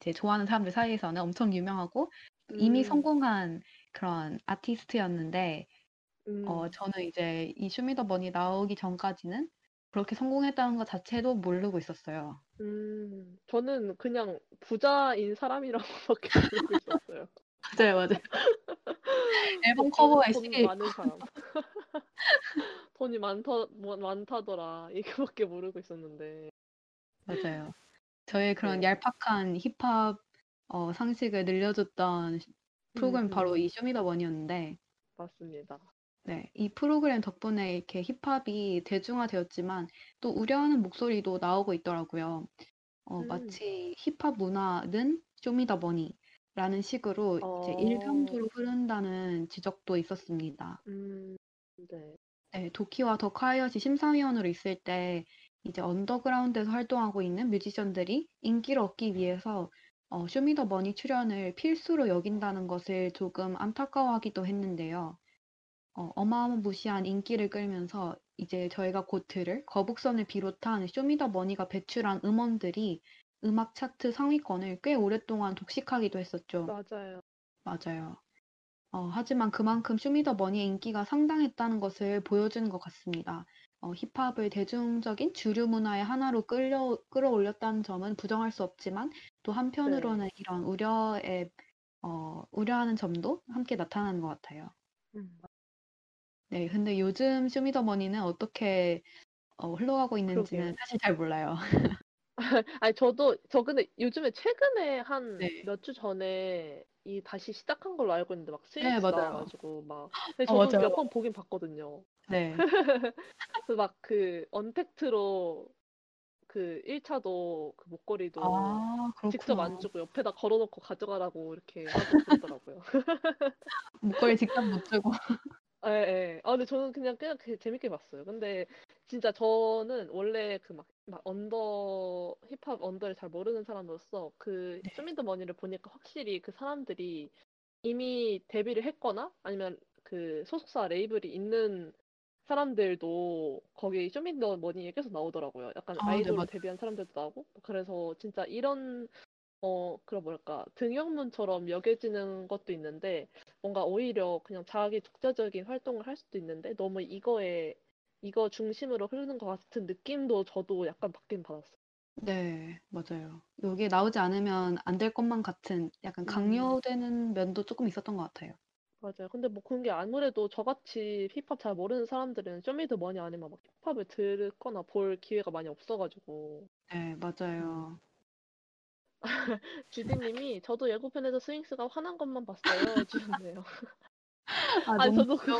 제 좋아하는 사람들 사이에서는 엄청 유명하고 이미 음, 성공한 그런 아티스트였는데 음, 어 저는 이제 이 쇼미더머니 나오기 전까지는 그렇게 성공했다는 것 자체도 모르고 있었어요. 음, 저는 그냥 부자인 사람이라고밖에 모르고 있었어요. 맞아요, 맞아요. 앨범 돈, 커버에 돈 시계 많은 사람. 돈이 많더, 뭐, 많다더라. 이거밖에 모르고 있었는데. 맞아요. 저의 그런 네. 얄팍한 힙합 어, 상식을 늘려줬던 프로그램 바로 음흠. 이 쇼미더머니였는데 맞습니다. 네, 이 프로그램 덕분에 이렇게 힙합이 대중화되었지만 또 우려하는 목소리도 나오고 있더라고요. 어, 음. 마치 힙합 문화는 쇼미더머니라는 식으로 이제 어, 일방적으로 흐른다는 지적도 있었습니다. 음, 네. 네, 도끼와 더 콰이엇이 심사위원으로 있을 때 이제 언더그라운드에서 활동하고 있는 뮤지션들이 인기를 얻기 위해서 어, 쇼미더머니 출연을 필수로 여긴다는 것을 조금 안타까워하기도 했는데요. 어, 어마무시한 인기를 끌면서 이제 저희가 곧 들을 거북선을 비롯한 쇼미더머니가 배출한 음원들이 음악 차트 상위권을 꽤 오랫동안 독식하기도 했었죠. 맞아요. 맞아요. 어, 하지만 그만큼 쇼미더머니의 인기가 상당했다는 것을 보여주는 것 같습니다. 어, 힙합을 대중적인 주류 문화의 하나로 끌려, 끌어올렸다는 점은 부정할 수 없지만 또 한편으로는 이런 우려에, 어, 우려하는 점도 함께 나타나는 것 같아요. 음, 네, 근데 요즘 쇼미더머니는 어떻게 어, 흘러가고 있는지는 그러게요. 사실 잘 몰라요. 아니, 저도, 저 근데 요즘에 최근에 한 네. 몇 주 전에 이 다시 시작한 걸로 알고 있는데 막 네, 스윙스 맞아요. 나와가지고 막. 근데 어, 저도 맞아요. 몇 번 보긴 봤거든요. 네. 그막그 언택트로 그 1차도 그 목걸이도 아, 직접 그렇구나. 안 주고 옆에다 걸어놓고 가져가라고 이렇게 하고 그러더라고요. 목걸이 직접 못 주고. 예, 예. 아, 근데 저는 그냥 그냥 그 재밌게 봤어요. 근데 진짜 저는 원래 그 막 막 언더 힙합 언더를 잘 모르는 사람으로서 그 네. 쇼미더머니를 보니까 확실히 그 사람들이 이미 데뷔를 했거나 아니면 그 소속사 레이블이 있는 사람들도 거기 쇼미더머니에 계속 나오더라고요. 약간 아, 네, 아이돌로 맞아요. 데뷔한 사람들도 나오고 그래서 진짜 이런 어, 그런 뭐랄까, 등용문처럼 여겨지는 것도 있는데, 뭔가 오히려 그냥 자기 독자적인 활동을 할 수도 있는데, 너무 이거에, 이거 중심으로 흐르는 것 같은 느낌도 저도 약간 받긴 받았어요. 네, 맞아요. 여기에 나오지 않으면 안 될 것만 같은 약간 음, 강요되는 면도 조금 있었던 것 같아요. 맞아요. 근데 뭐 그런 게 아무래도 저같이 힙합 잘 모르는 사람들은 쇼미더머니 아니면 막 힙합을 듣거나 볼 기회가 많이 없어가지고. 네, 음. 맞아요. 주디님이 저도 예고편에서 스윙스가 화난 것만 봤어요. 해주셨네요. 아, 너무 저도 그거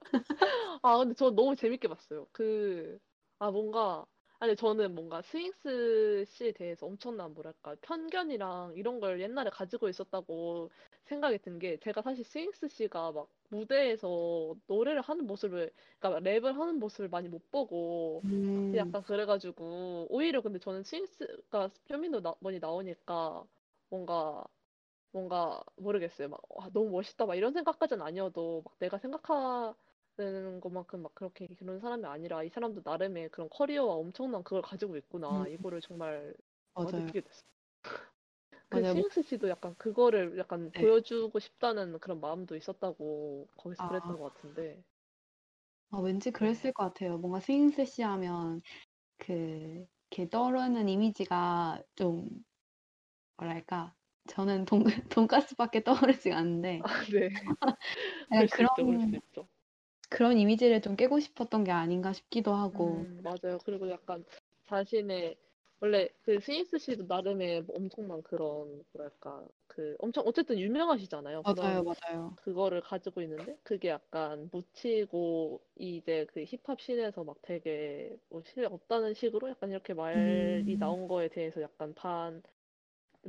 아 근데 저 너무 재밌게 봤어요. 그 아 뭔가 아니 저는 뭔가 스윙스 씨에 대해서 엄청난 뭐랄까 편견이랑 이런 걸 옛날에 가지고 있었다고 생각이 든 게 제가 사실 스윙스 씨가 막 무대에서 노래를 하는 모습을 그러니까 랩을 하는 모습을 많이 못 보고 음, 약간 그래가지고 오히려 근데 저는 스윙스가 쇼미더 나, 머니 나오니까 뭔가 뭔가 모르겠어요. 막 와, 너무 멋있다 막 이런 생각까지는 아니어도 막 내가 생각하는 것만큼 막 그렇게 그런 사람이 아니라 이 사람도 나름의 그런 커리어와 엄청난 그걸 가지고 있구나. 음. 이거를 정말 어, 맞아요. 느끼게 됐어. 그 맞아요. 스윙스 씨도 약간 그거를 약간 네. 보여주고 싶다는 그런 마음도 있었다고 거기서 아. 그랬던 것 같은데. 아, 왠지 그랬을 것 같아요. 뭔가 스윙스 씨 하면 그 이렇게 떠오르는 이미지가 좀 뭐랄까 저는 돈 돈가스밖에 떠오르지가 않는데 아, 네. 약간 그럴 수 있죠, 그럴 그런 수 있죠. 그런 이미지를 좀 깨고 싶었던 게 아닌가 싶기도 하고 음, 맞아요. 그리고 약간 자신의 원래 그 스윙스 씨도 나름의 뭐 엄청난 그런 뭐랄까 그 엄청 어쨌든 유명하시잖아요. 맞아요, 그런 맞아요. 그거를 가지고 있는데 그게 약간 묻히고 이제 그 힙합 scene에서 막 되게 뭐 실력 없다는 식으로 약간 이렇게 말이 음. 나온 거에 대해서 약간 반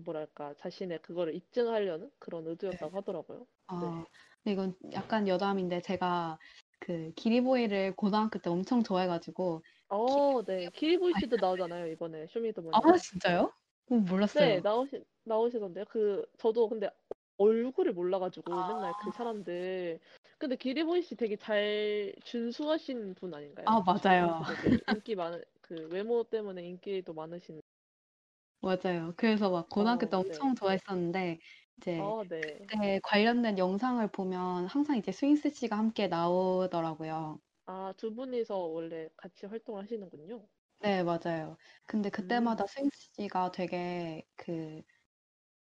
뭐랄까 자신의 그거를 입증하려는 그런 의도였다고 하더라고요. 아, 근데 이건 약간 여담인데 제가 그 기리보이를 고등학교 때 엄청 좋아해가지고 어, 네. 기리보이 씨도 나오잖아요, 이번에 쇼미더머니. 아 진짜요? 어, 몰랐어요. 네, 나오시, 나오시던데요. 그, 저도 근데 얼굴을 몰라가지고 아. 맨날 그 사람들. 근데 기리보이 씨 되게 잘 준수하신 분 아닌가요? 아, 맞아요. 인기 많은, 그 외모 때문에 인기도 많으신. 맞아요. 그래서 막 고등학교 때 어, 엄청 네. 좋아했었는데 이제 아, 네. 그때 관련된 영상을 보면 항상 이제 스윙스 씨가 함께 나오더라고요. 아, 두 분이서 원래 같이 활동을 하시는군요. 네, 맞아요. 근데 음. 그때마다 스윙스 씨가 되게 그,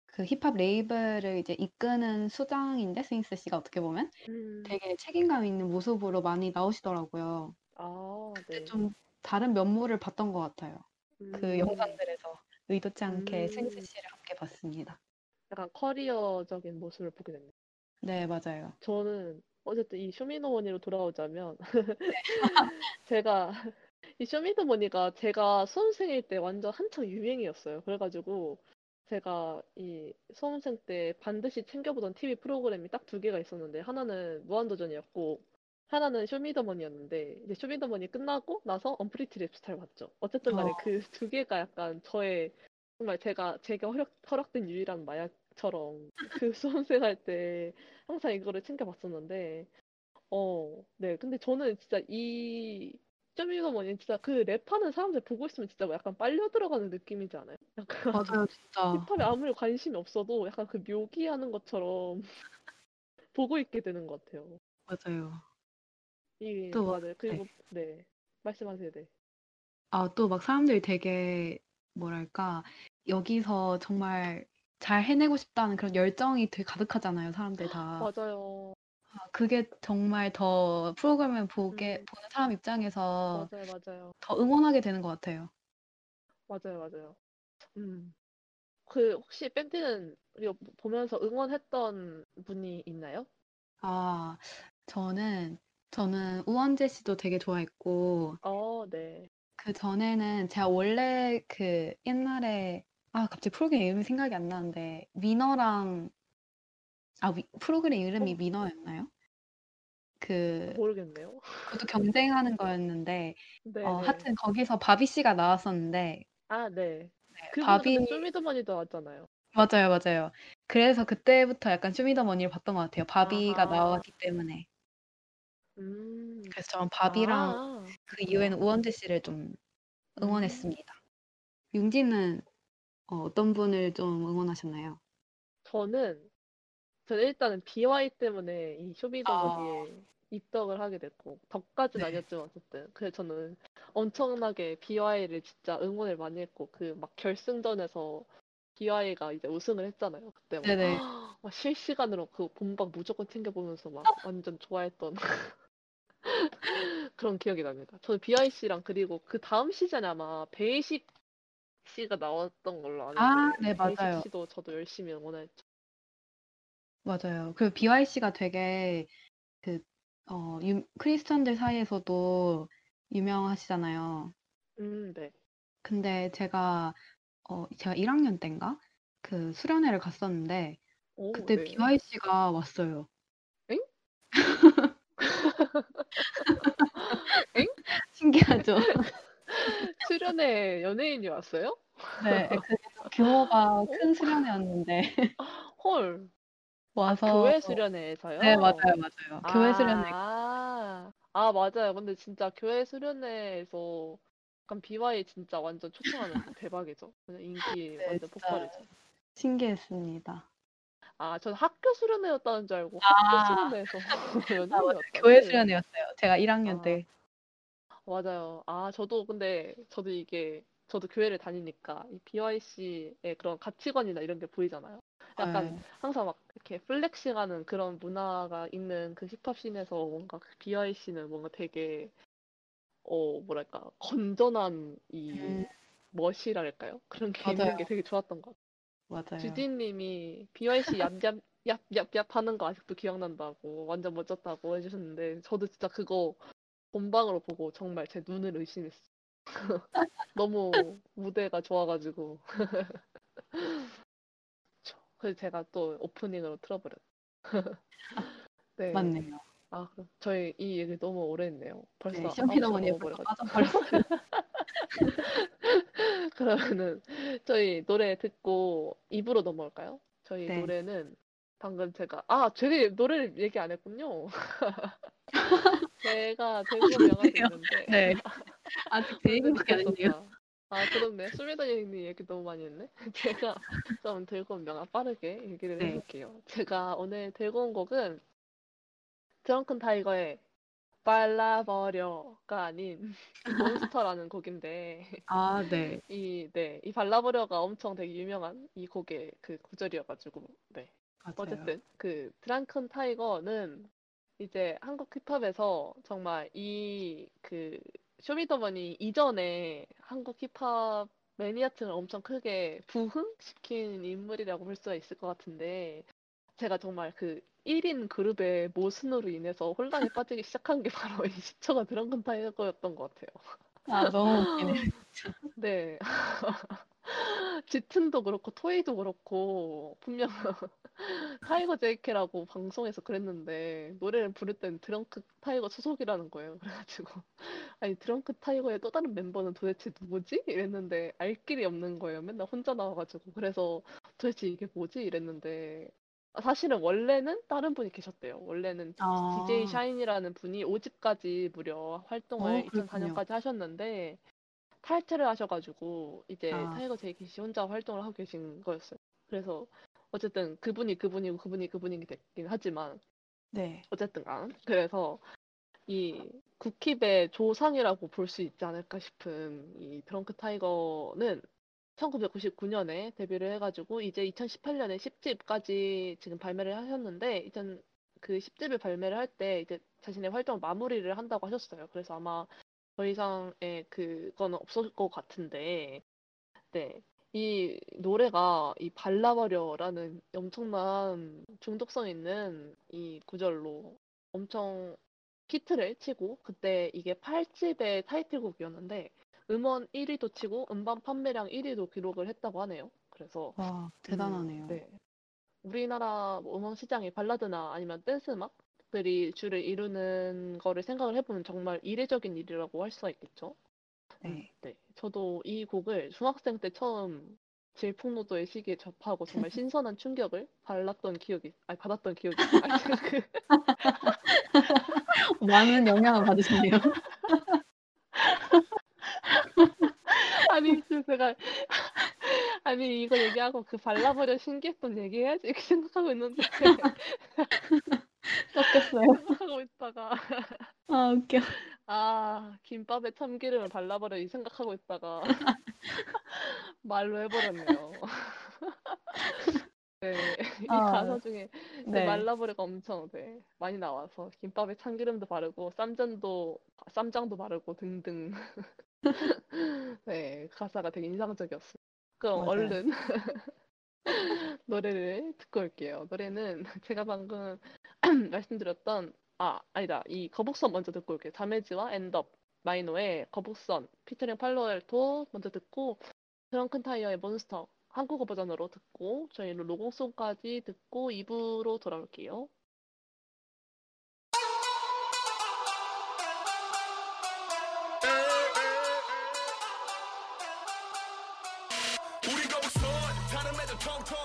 그 힙합 레이블을 이제 이끄는 수장인데 스윙스 씨가 어떻게 보면 음, 되게 책임감 있는 모습으로 많이 나오시더라고요. 아, 네. 좀 다른 면모를 봤던 것 같아요. 그 음, 영상들에서 의도치 않게 스윙스 음. 씨를 함께 봤습니다. 약간 커리어적인 모습을 보게 됐네요. 네, 맞아요. 저는 어쨌든 이 쇼미더머니로 돌아오자면 제가 이 쇼미더머니가 제가 수험생일 때 완전 한창 유행이었어요. 그래가지고 제가 이 수험생 때 반드시 챙겨보던 TV 프로그램이 딱 두 개가 있었는데 하나는 무한도전이었고 하나는 쇼미더머니였는데 이제 쇼미더머니 끝나고 나서 언프리티 랩스타를 봤죠. 어쨌든 간에 어. 그 두 개가 약간 저의 정말 제가 제가 허락, 허락된 유일한 마약 처럼 그 수험생 할 때 항상 이거를 챙겨봤었는데 어, 네. 근데 저는 진짜 이 쇼미더머니 진짜 그 랩하는 사람들 보고 있으면 진짜 뭐 약간 빨려 들어가는 느낌이지 않아요? 약간 맞아요, 진짜. 힙합에 아무리 관심이 없어도 약간 그 묘기하는 것처럼 보고 있게 되는 것 같아요. 맞아요. 이게 또 막- 맞아요. 그리고 네. 말씀하세요. 네. 아, 또 막 사람들이 되게 뭐랄까 여기서 정말 잘 해내고 싶다는 그런 열정이 되게 가득하잖아요, 사람들 다. 맞아요. 아, 그게 정말 더 프로그램을 보게 음. 보는 사람 입장에서 맞아요. 맞아요. 더 응원하게 되는 것 같아요. 맞아요. 맞아요. 음. 그 혹시 밴드는 보면서 응원했던 분이 있나요? 아, 저는 저는 우원재 씨도 되게 좋아했고 어, 네. 그 전에는 제가 원래 그 옛날에 아 갑자기 프로그램 이름이 생각이 안 나는데 미너랑 아 위- 프로그램 이름이 어. 미너였나요? 그 모르겠네요. 그것도 경쟁하는 거였는데 네, 어 네. 하여튼 거기서 바비 씨가 나왔었는데 아, 네. 네, 그분 바비 쇼미더머니도 왔잖아요. 맞아요 맞아요. 그래서 그때부터 약간 쇼미더머니를 봤던 것 같아요. 바비가 아하. 나왔기 때문에 음. 그래서 저는 바비랑 아, 그 이후에는 우원재 씨를 좀 음. 응원했습니다. 융진은 어, 어떤 분을 좀 응원하셨나요? 저는 저는 일단은 BY 때문에 이 아, 쇼미더머니에 입덕을 하게 됐고 덕까지는 네. 아니었지만 어쨌든 그래서 저는 엄청나게 BY를 진짜 응원을 많이 했고 그 막 결승전에서 BY가 이제 우승을 했잖아요. 그때 막, 네네. 막 실시간으로 그 본방 무조건 챙겨보면서 막 완전 좋아했던 그런 기억이 납니다. 저는 BY 씨랑 그리고 그 다음 시즌에 아마 베이식 씨가 나왔던 걸로 아, 아는데 네, 베이식 맞아요. 씨도 저도 열심히 응원했죠. 맞아요. 그 BYC가 되게 그 어, 유, 크리스천들 사이에서도 유명하시잖아요. 음, 네. 근데 제가 어, 제가 1학년 때인가 그 수련회를 갔었는데 오, 그때 네. BYC가 왔어요. 엥? 엥? 신기하죠? 수련회 연예인이 왔어요? 네, 그게 좀 규모가 큰 수련회였는데 헐. 와서 교회 수련회에서요? 네, 맞아요, 맞아요. 교회 수련회 아, 아, 맞아요. 근데 진짜 교회 수련회에서 약간 BewhY 진짜 완전 초청하는 거 대박이죠. 그냥 인기 네, 완전 진짜. 폭발이죠. 신기했습니다. 아, 전 학교 수련회였다는 줄 알고 아. 학교 수련회에서 아, 연예인이었다. 교회 수련회였어요. 제가 1학년 아. 때. 맞아요. 아, 저도 근데 저도 이게 저도 교회를 다니니까 이 BewhY 씨의 그런 가치관이나 이런 게 보이잖아요. 약간 네. 항상 막 이렇게 flexing 하는 그런 문화가 있는 그 힙합 scene에서 뭔가 그 BewhY 씨는 뭔가 되게 어 뭐랄까 건전한 이 음, 멋이랄까요? 그런 게 있는 맞아요. 게 되게 좋았던 것 같아요. 맞아요. 주디님이 BYC 얍얍 얍얍얍 하는 거 아직도 기억난다고 완전 멋졌다고 해주셨는데 저도 진짜 그거 본방으로 보고 정말 제 눈을 의심했어요. 너무 무대가 좋아가지고 그래서 제가 또 오프닝으로 틀어버렸어요. 네. 맞네요. 아, 그럼 저희 이 얘기 너무 오래 했네요. 벌써 네, 샴피더머니에 넘어버려가지고. 빠져버렸어요. 그러면은 저희 노래 듣고 입으로 넘어갈까요? 저희 네. 노래는 방금 제가 아, 저희 노래를 얘기 안 했군요. 제가 들고 명함이. 있는데 네. 아직 제 얘기밖에 안. 있었다. 아, 그렇네. 수미다님이 얘기 너무 많이 했네. 제가 좀 들고 온 명함 빠르게 얘기를 네. 해볼게요. 제가 오늘 들고 온 곡은 드렁큰 타이거의 발라버려가 아닌 몬스터라는 곡인데 아, 네. 이, 네, 이 발라버려가 엄청 되게 유명한 이 곡의 그 구절이어가지고 네. 맞아요. 어쨌든 그 드렁큰 타이거는 이제 한국 힙합에서 정말 이 그 쇼미더머니 이전에 한국 힙합 매니아층을 엄청 크게 부흥시킨 인물이라고 볼 수가 있을 것 같은데 제가 정말 그 1인 그룹의 모순으로 인해서 혼란에 빠지기 시작한 게 바로 이 시초가 드렁큰 타이거였던 것 같아요. 아, 너무 웃기네요. 네. 짙은도 그렇고 토이도 그렇고 분명 타이거 JK라고 방송에서 그랬는데 노래를 부를 땐 드렁큰 타이거 소속이라는 거예요. 그래가지고 아니 드렁큰 타이거의 또 다른 멤버는 도대체 누구지? 이랬는데 알 길이 없는 거예요. 맨날 혼자 나와가지고 그래서 도대체 이게 뭐지? 이랬는데 아, 사실은 원래는 다른 분이 계셨대요. 원래는 아, DJ 샤인이라는 분이 5집까지 무려 활동을 어, 그렇군요. 2004년까지 하셨는데 탈퇴를 하셔가지고 이제 아. 타이거 JK 씨 혼자 활동을 하고 계신 거였어요. 그래서 어쨌든 그분이 그분이고 그분이 그분이긴 됐긴 하지만 네. 어쨌든 간 그래서 이 국힙의 조상이라고 볼 수 있지 않을까 싶은 이 드렁큰 타이거는 1999년에 데뷔를 해가지고 이제 2018년에 10집까지 지금 발매를 하셨는데 이전 그 10집을 발매를 할 때 이제 자신의 활동을 마무리를 한다고 하셨어요. 그래서 아마 더 이상의 그거는 없을 것 같은데 네. 이 노래가 이 발라버려라는 엄청난 중독성 있는 이 구절로 엄청 히트를 치고 그때 이게 8집의 타이틀곡이었는데 음원 1위도 치고 음반 판매량 1위도 기록을 했다고 하네요. 그래서 와, 대단하네요. 음, 네. 우리나라 뭐 음원 시장의 발라드나 아니면 댄스 음악 들이 주를 이루는 거를 생각을 해보면 정말 이례적인 일이라고 할 수가 있겠죠. 음, 네. 네. 저도 이 곡을 중학생 때 처음 질풍노도의 시기에 접하고 정말 신선한 충격을 받았던 기억이, 아니 받았던 기억이, 그 많은 영향을 받으셨네요. 아니 그 제가 아니 이거 얘기하고 그 발라버려 신기했던 얘기해야지 이렇게 생각하고 있는데 섞였어요. 생각하고 있다가 아, 웃겨. 아 김밥에 참기름을 발라버려 이 생각하고 있다가 말로 해버렸네요. 네, 이 아, 가사 중에 그 네. 말라버려가 엄청 네, 많이 나와서 김밥에 참기름도 바르고 쌈전도 쌈장도 바르고 등등 네 가사가 되게 인상적이었어요. 그럼 맞아요. 얼른 노래를 듣고 올게요. 노래는 제가 방금 말씀드렸던 아 아니다 이 거북선 먼저 듣고 올게요. 자메즈 앤덥 마이노의 거북선 피처링 팔로알토 먼저 듣고 드렁큰 타이어의 몬스터 한국어 버전으로 듣고 저희 로고송까지 듣고 2부로 돌아올게요. 우리 거북선 다른 애들 통통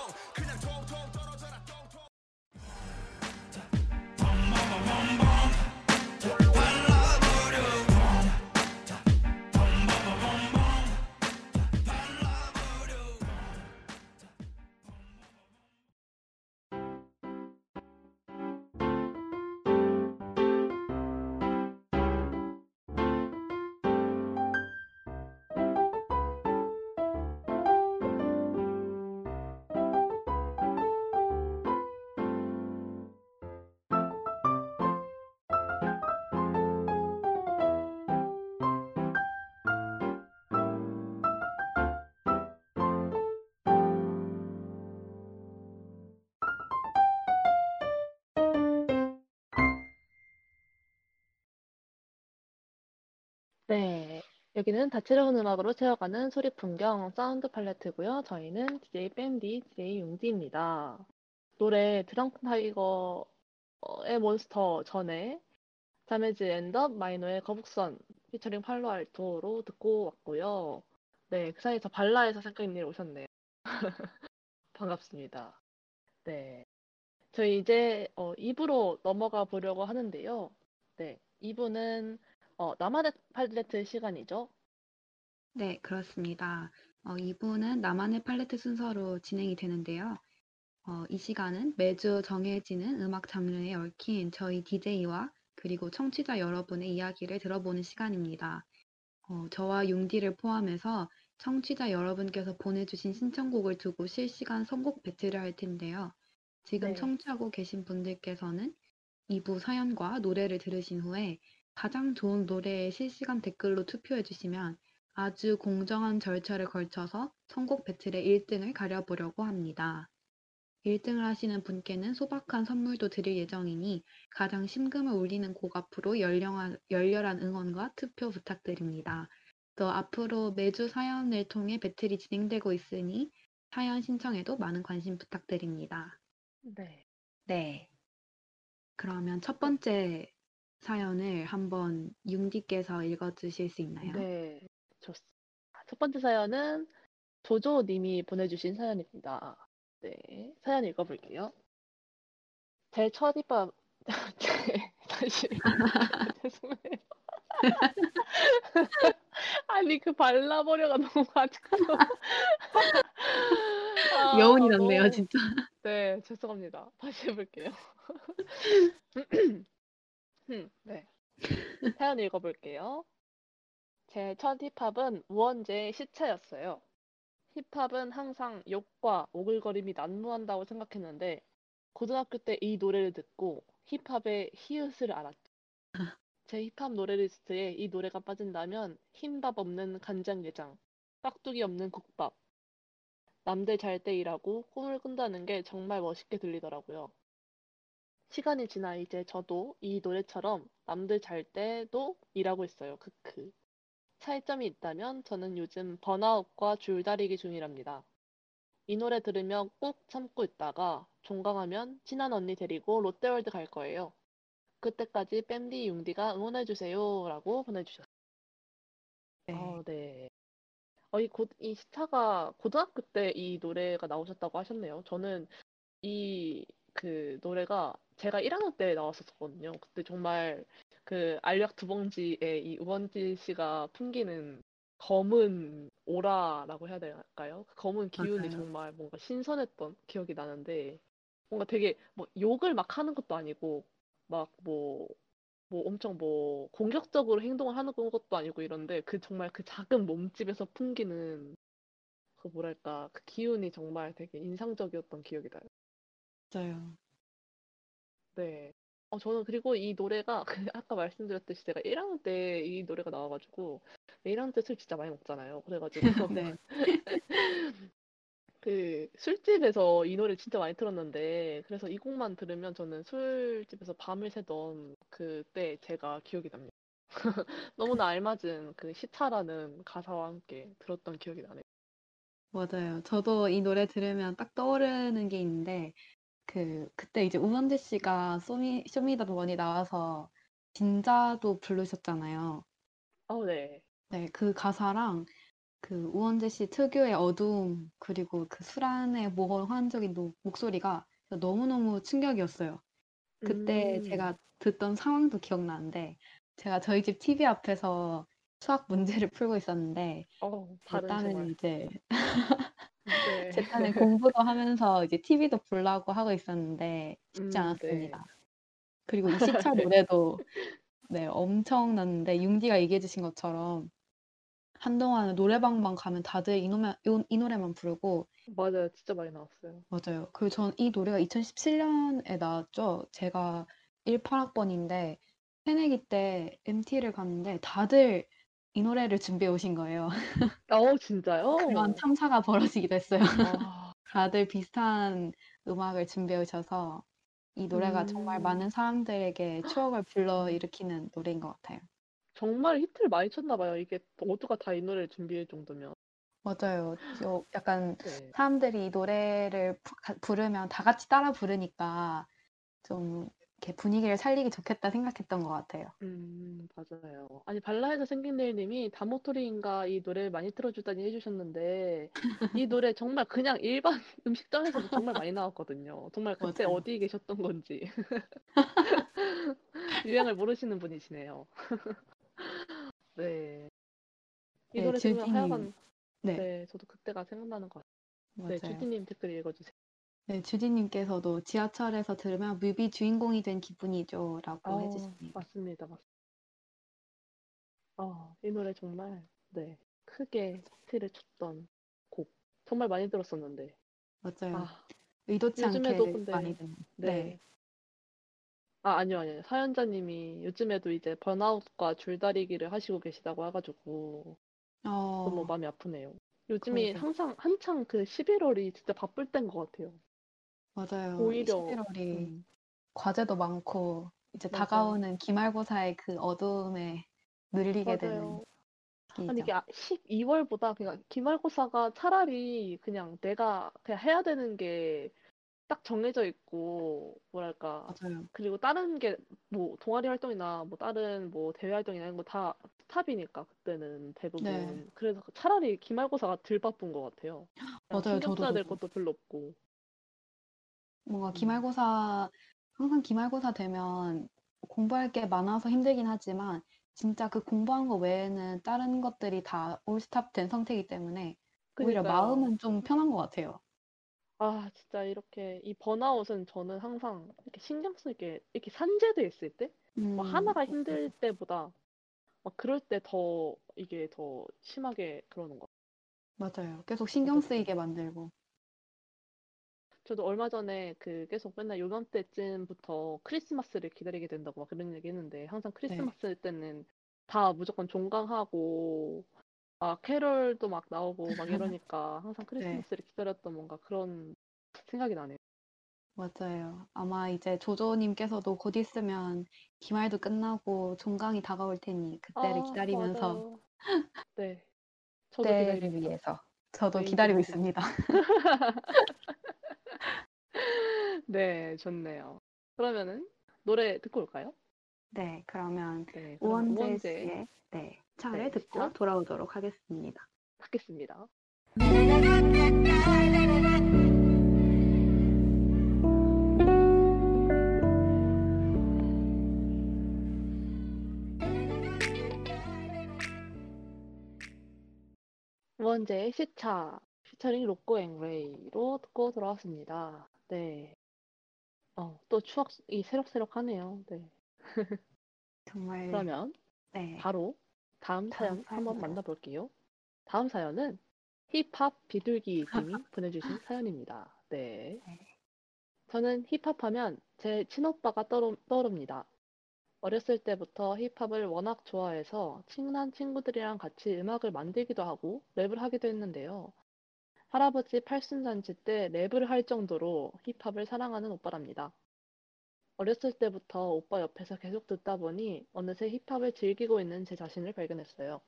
네, 여기는 다채로운 음악으로 채워가는 소리 풍경 사운드 팔레트고요. 저희는 DJ 밴디, DJ 융디입니다. 노래 드렁큰 타이거의 몬스터 전에 자메즈 앤덥 마이노의 거북선 피처링 팔로알토로 듣고 왔고요. 네, 그 사이에 저 발라에서 생각님 오셨네요. 반갑습니다. 네. 저희 이제 어, 2부로 넘어가 보려고 하는데요. 네, 2부는 어, 나만의 팔레트 시간이죠. 네, 그렇습니다. 어, 2부는 나만의 팔레트 순서로 진행이 되는데요. 어, 이 시간은 매주 정해지는 음악 장르에 얽힌 저희 DJ와 그리고 청취자 여러분의 이야기를 들어보는 시간입니다. 어, 저와 융디를 포함해서 청취자 여러분께서 보내주신 신청곡을 두고 실시간 선곡 배틀을 할 텐데요. 지금 네. 청취하고 계신 분들께서는 2부 사연과 노래를 들으신 후에 가장 좋은 노래에 실시간 댓글로 투표해 주시면 아주 공정한 절차를 걸쳐서 선곡 배틀의 1등을 가려보려고 합니다. 1등을 하시는 분께는 소박한 선물도 드릴 예정이니 가장 심금을 울리는 곡 앞으로 열렬한, 열렬한 응원과 투표 부탁드립니다. 또 앞으로 매주 사연을 통해 배틀이 진행되고 있으니 사연 신청에도 많은 관심 부탁드립니다. 네. 네. 그러면 첫 번째 사연을 한번 융디께서 읽어 주실 수 있나요? 네, 좋습니다. 첫 번째 사연은 조조님이 보내주신 사연입니다. 네, 사연 읽어볼게요. 제 첫 입밥, 제, 다시 죄송해요. 아니 그 발라버려가 너무 아직도 아, 여운이 남네요, 너무- 진짜. 네, 죄송합니다. 다시 해볼게요. 음, 네. 사연 읽어볼게요. 제 첫 힙합은 우원재의 시체였어요. 힙합은 항상 욕과 오글거림이 난무한다고 생각했는데, 고등학교 때 이 노래를 듣고 힙합의 히읗을 알았죠. 제 힙합 노래 리스트에 이 노래가 빠진다면 흰밥 없는 간장게장, 깍두기 없는 국밥, 남들 잘 때 일하고 꿈을 꾼다는 게 정말 멋있게 들리더라고요. 시간이 지나 이제 저도 이 노래처럼 남들 잘 때도 일하고 있어요. 크크. 차이점이 있다면 저는 요즘 번아웃과 줄다리기 중이랍니다. 이 노래 들으며 꾹 참고 있다가 종강하면 친한 언니 데리고 롯데월드 갈 거예요. 그때까지 뺨디 융디가 응원해주세요. 라고 보내주셨어요. 네. 어, 네. 어, 이, 고, 이 시차가 고등학교 때 이 노래가 나오셨다고 하셨네요. 저는 이 그 노래가 제가 1학년 때 나왔었거든요. 그때 정말 그 알약 두 봉지에 이 우원지 씨가 풍기는 검은 오라라고 해야 될까요? 그 검은 기운이 맞아요. 정말 뭔가 신선했던 기억이 나는데 뭔가 되게 뭐 욕을 막 하는 것도 아니고 막뭐뭐 엄청 뭐 공격적으로 행동을 하는 것도 아니고 이런데 그 정말 그 작은 몸집에서 풍기는 그 뭐랄까 그 기운이 정말 되게 인상적이었던 기억이 나요. 맞아요. 네. 어, 저는 그리고 이 노래가 그 아까 말씀드렸듯이 제가 1학년 때 이 노래가 나와가지고 1학년 때 술 진짜 많이 먹잖아요. 그래가지고 네. 그 술집에서 이 노래 진짜 많이 틀었는데 그래서 이 곡만 들으면 저는 술집에서 밤을 새던 그때 제가 기억이 납니다. 너무나 알맞은 그 시차라는 가사와 함께 들었던 기억이 나네요. 맞아요. 저도 이 노래 들으면 딱 떠오르는 게 있는데 그 그때 이제 우원재 씨가 쇼미 쇼미더머니 나와서 진자도 부르셨잖아요. 어, 네. 네, 그 가사랑 그 우원재 씨 특유의 어두움 그리고 그술 안에 몽환적인 노- 목소리가 너무너무 충격이었어요. 그때 음, 제가 듣던 상황도 기억나는데 제가 저희 집 TV 앞에서 수학 문제를 풀고 있었는데 어, 딴은 생활. 이제 네. 제 딴은 공부도 하면서 이제 TV도 보려고 하고 있었는데 쉽지 음, 네. 않았습니다. 그리고 이 시차 노래도 네, 엄청났는데 융디가 얘기해 주신 것처럼 한동안은 노래방만 가면 다들 이 노래, 이 노래만 부르고 맞아요. 진짜 많이 나왔어요. 맞아요. 그리고 전 이 노래가 2017년에 나왔죠. 제가 18학번인데 새내기 때 MT를 갔는데 다들 이 노래를 준비해 오신 거예요. 어, 진짜요? 그런 참사가 벌어지기도 했어요. 아, 다들 비슷한 음악을 준비해 오셔서 이 노래가 정말 음. 많은 사람들에게 추억을 불러일으키는 노래인 것 같아요. 정말 히트를 많이 쳤나 봐요. 이게 모두가 다 이 노래를 준비할 정도면. 맞아요. 저 약간 네. 사람들이 이 노래를 부르면 다 같이 따라 부르니까 좀 이렇게 분위기를 살리기 좋겠다 생각했던 것 같아요. 음, 맞아요. 아니, 발라에서 생긴 내일님이 다모토리인가 이 노래를 많이 틀어주다니 해주셨는데, 이 노래 정말 그냥 일반 음식점에서도 정말 많이 나왔거든요. 정말 그때 맞아요. 어디 계셨던 건지. 유행을 모르시는 분이시네요. 네. 이 네, 노래 들으면. 하여간, 네, 네, 저도 그때가 생각나는 것 같아요. 네, 맞아요. 주디님 댓글 읽어주세요. 네, 주디님께서도 지하철에서 들으면 뮤비 주인공이 된 기분이죠 라고 어, 해주십니다. 맞습니다, 맞습니다. 아, 이 노래 정말, 네, 크게 히트를 쳤던 곡. 정말 많이 들었었는데. 맞아요. 아, 의도치 않게 요즘에도 근데, 많이 듣는. 네. 네, 아, 아니요, 아니요. 사연자님이 요즘에도 이제 번아웃과 줄다리기를 하시고 계시다고 해가지고 너무 어, 마음이 아프네요. 요즘이 그러게요. 항상 한창 그 11월이 진짜 바쁠 때인 것 같아요. 맞아요. 오히려, 11월이 음, 과제도 많고 이제 맞아요. 다가오는 기말고사의 그 어두움에 눌리게 되는 맞아요. 아니, 이게 시기죠. 아- 12월보다 그냥 기말고사가 차라리 그냥 내가 그냥 해야 되는 게 딱 정해져 있고, 뭐랄까. 맞아요. 그리고 다른 게, 뭐, 동아리 활동이나, 뭐, 다른, 뭐, 대외 활동이나 이런 거 다 스탑이니까, 그때는 대부분. 네, 그래서 차라리 기말고사가 덜 바쁜 것 같아요. 맞아요. 신경 써야 될 것도 별로 없고. 뭔가 음, 기말고사 항상 기말고사 되면 공부할 게 많아서 힘들긴 하지만 진짜 그 공부한 거 외에는 다른 것들이 다 올스탑 된 상태이기 때문에 오히려 그니까요. 마음은 좀 편한 것 같아요. 아, 진짜 이렇게, 이 번아웃은 저는 항상 이렇게 신경 쓸게, 이렇게 산재돼 있을 때? 뭐 음, 하나가 힘들 때보다, 막 그럴 때 더, 이게 더 심하게 그러는 것 같아요. 맞아요. 계속 신경. 쓰이게 만들고. 저도 얼마 전에 그 계속 맨날 요맘때쯤부터 크리스마스를 기다리게 된다고 막 그런 얘기 했는데 항상 네, 크리스마스 때는 다 무조건 종강하고 막 캐럴도 막 나오고 막 이러니까 항상 네, 크리스마스를 기다렸던 뭔가 그런 생각이 나네요. 맞아요. 아마 이제 조조님께서도 곧 있으면 기말도 끝나고 종강이 다가올 테니 그때를 아, 기다리면서 맞아요. 네. 저도 그때를 기다립니다. 위해서 저도 웨이팅을 기다리고. 있습니다. 네, 좋네요. 그러면은 노래 듣고 올까요? 네, 그러면 네, 우원재 우원재 씨의 네, 시차를 네, 듣고 시차 돌아오도록 하겠습니다. 듣겠습니다. 우원재의 시차 피처링 로꼬 and 그레이로 듣고 돌아왔습니다. 네. 어, 또 추억이 새록새록하네요. 네. 정말 그러면 네, 바로 다음 다음 사연 한번 사연으로. 만나볼게요. 다음 사연은 힙합 비둘기 님이 보내주신 사연입니다. 네. 네, 저는 힙합하면 제 친오빠가 떠오르, 떠오릅니다. 어렸을 때부터 힙합을 워낙 좋아해서 친한 친구들이랑 같이 음악을 만들기도 하고 랩을 하기도 했는데요. 할아버지 팔순잔치 때 랩을 할 정도로 힙합을 사랑하는 오빠랍니다. 어렸을 때부터 오빠 옆에서 계속 듣다 보니 어느새 힙합을 즐기고 있는 제 자신을 발견했어요.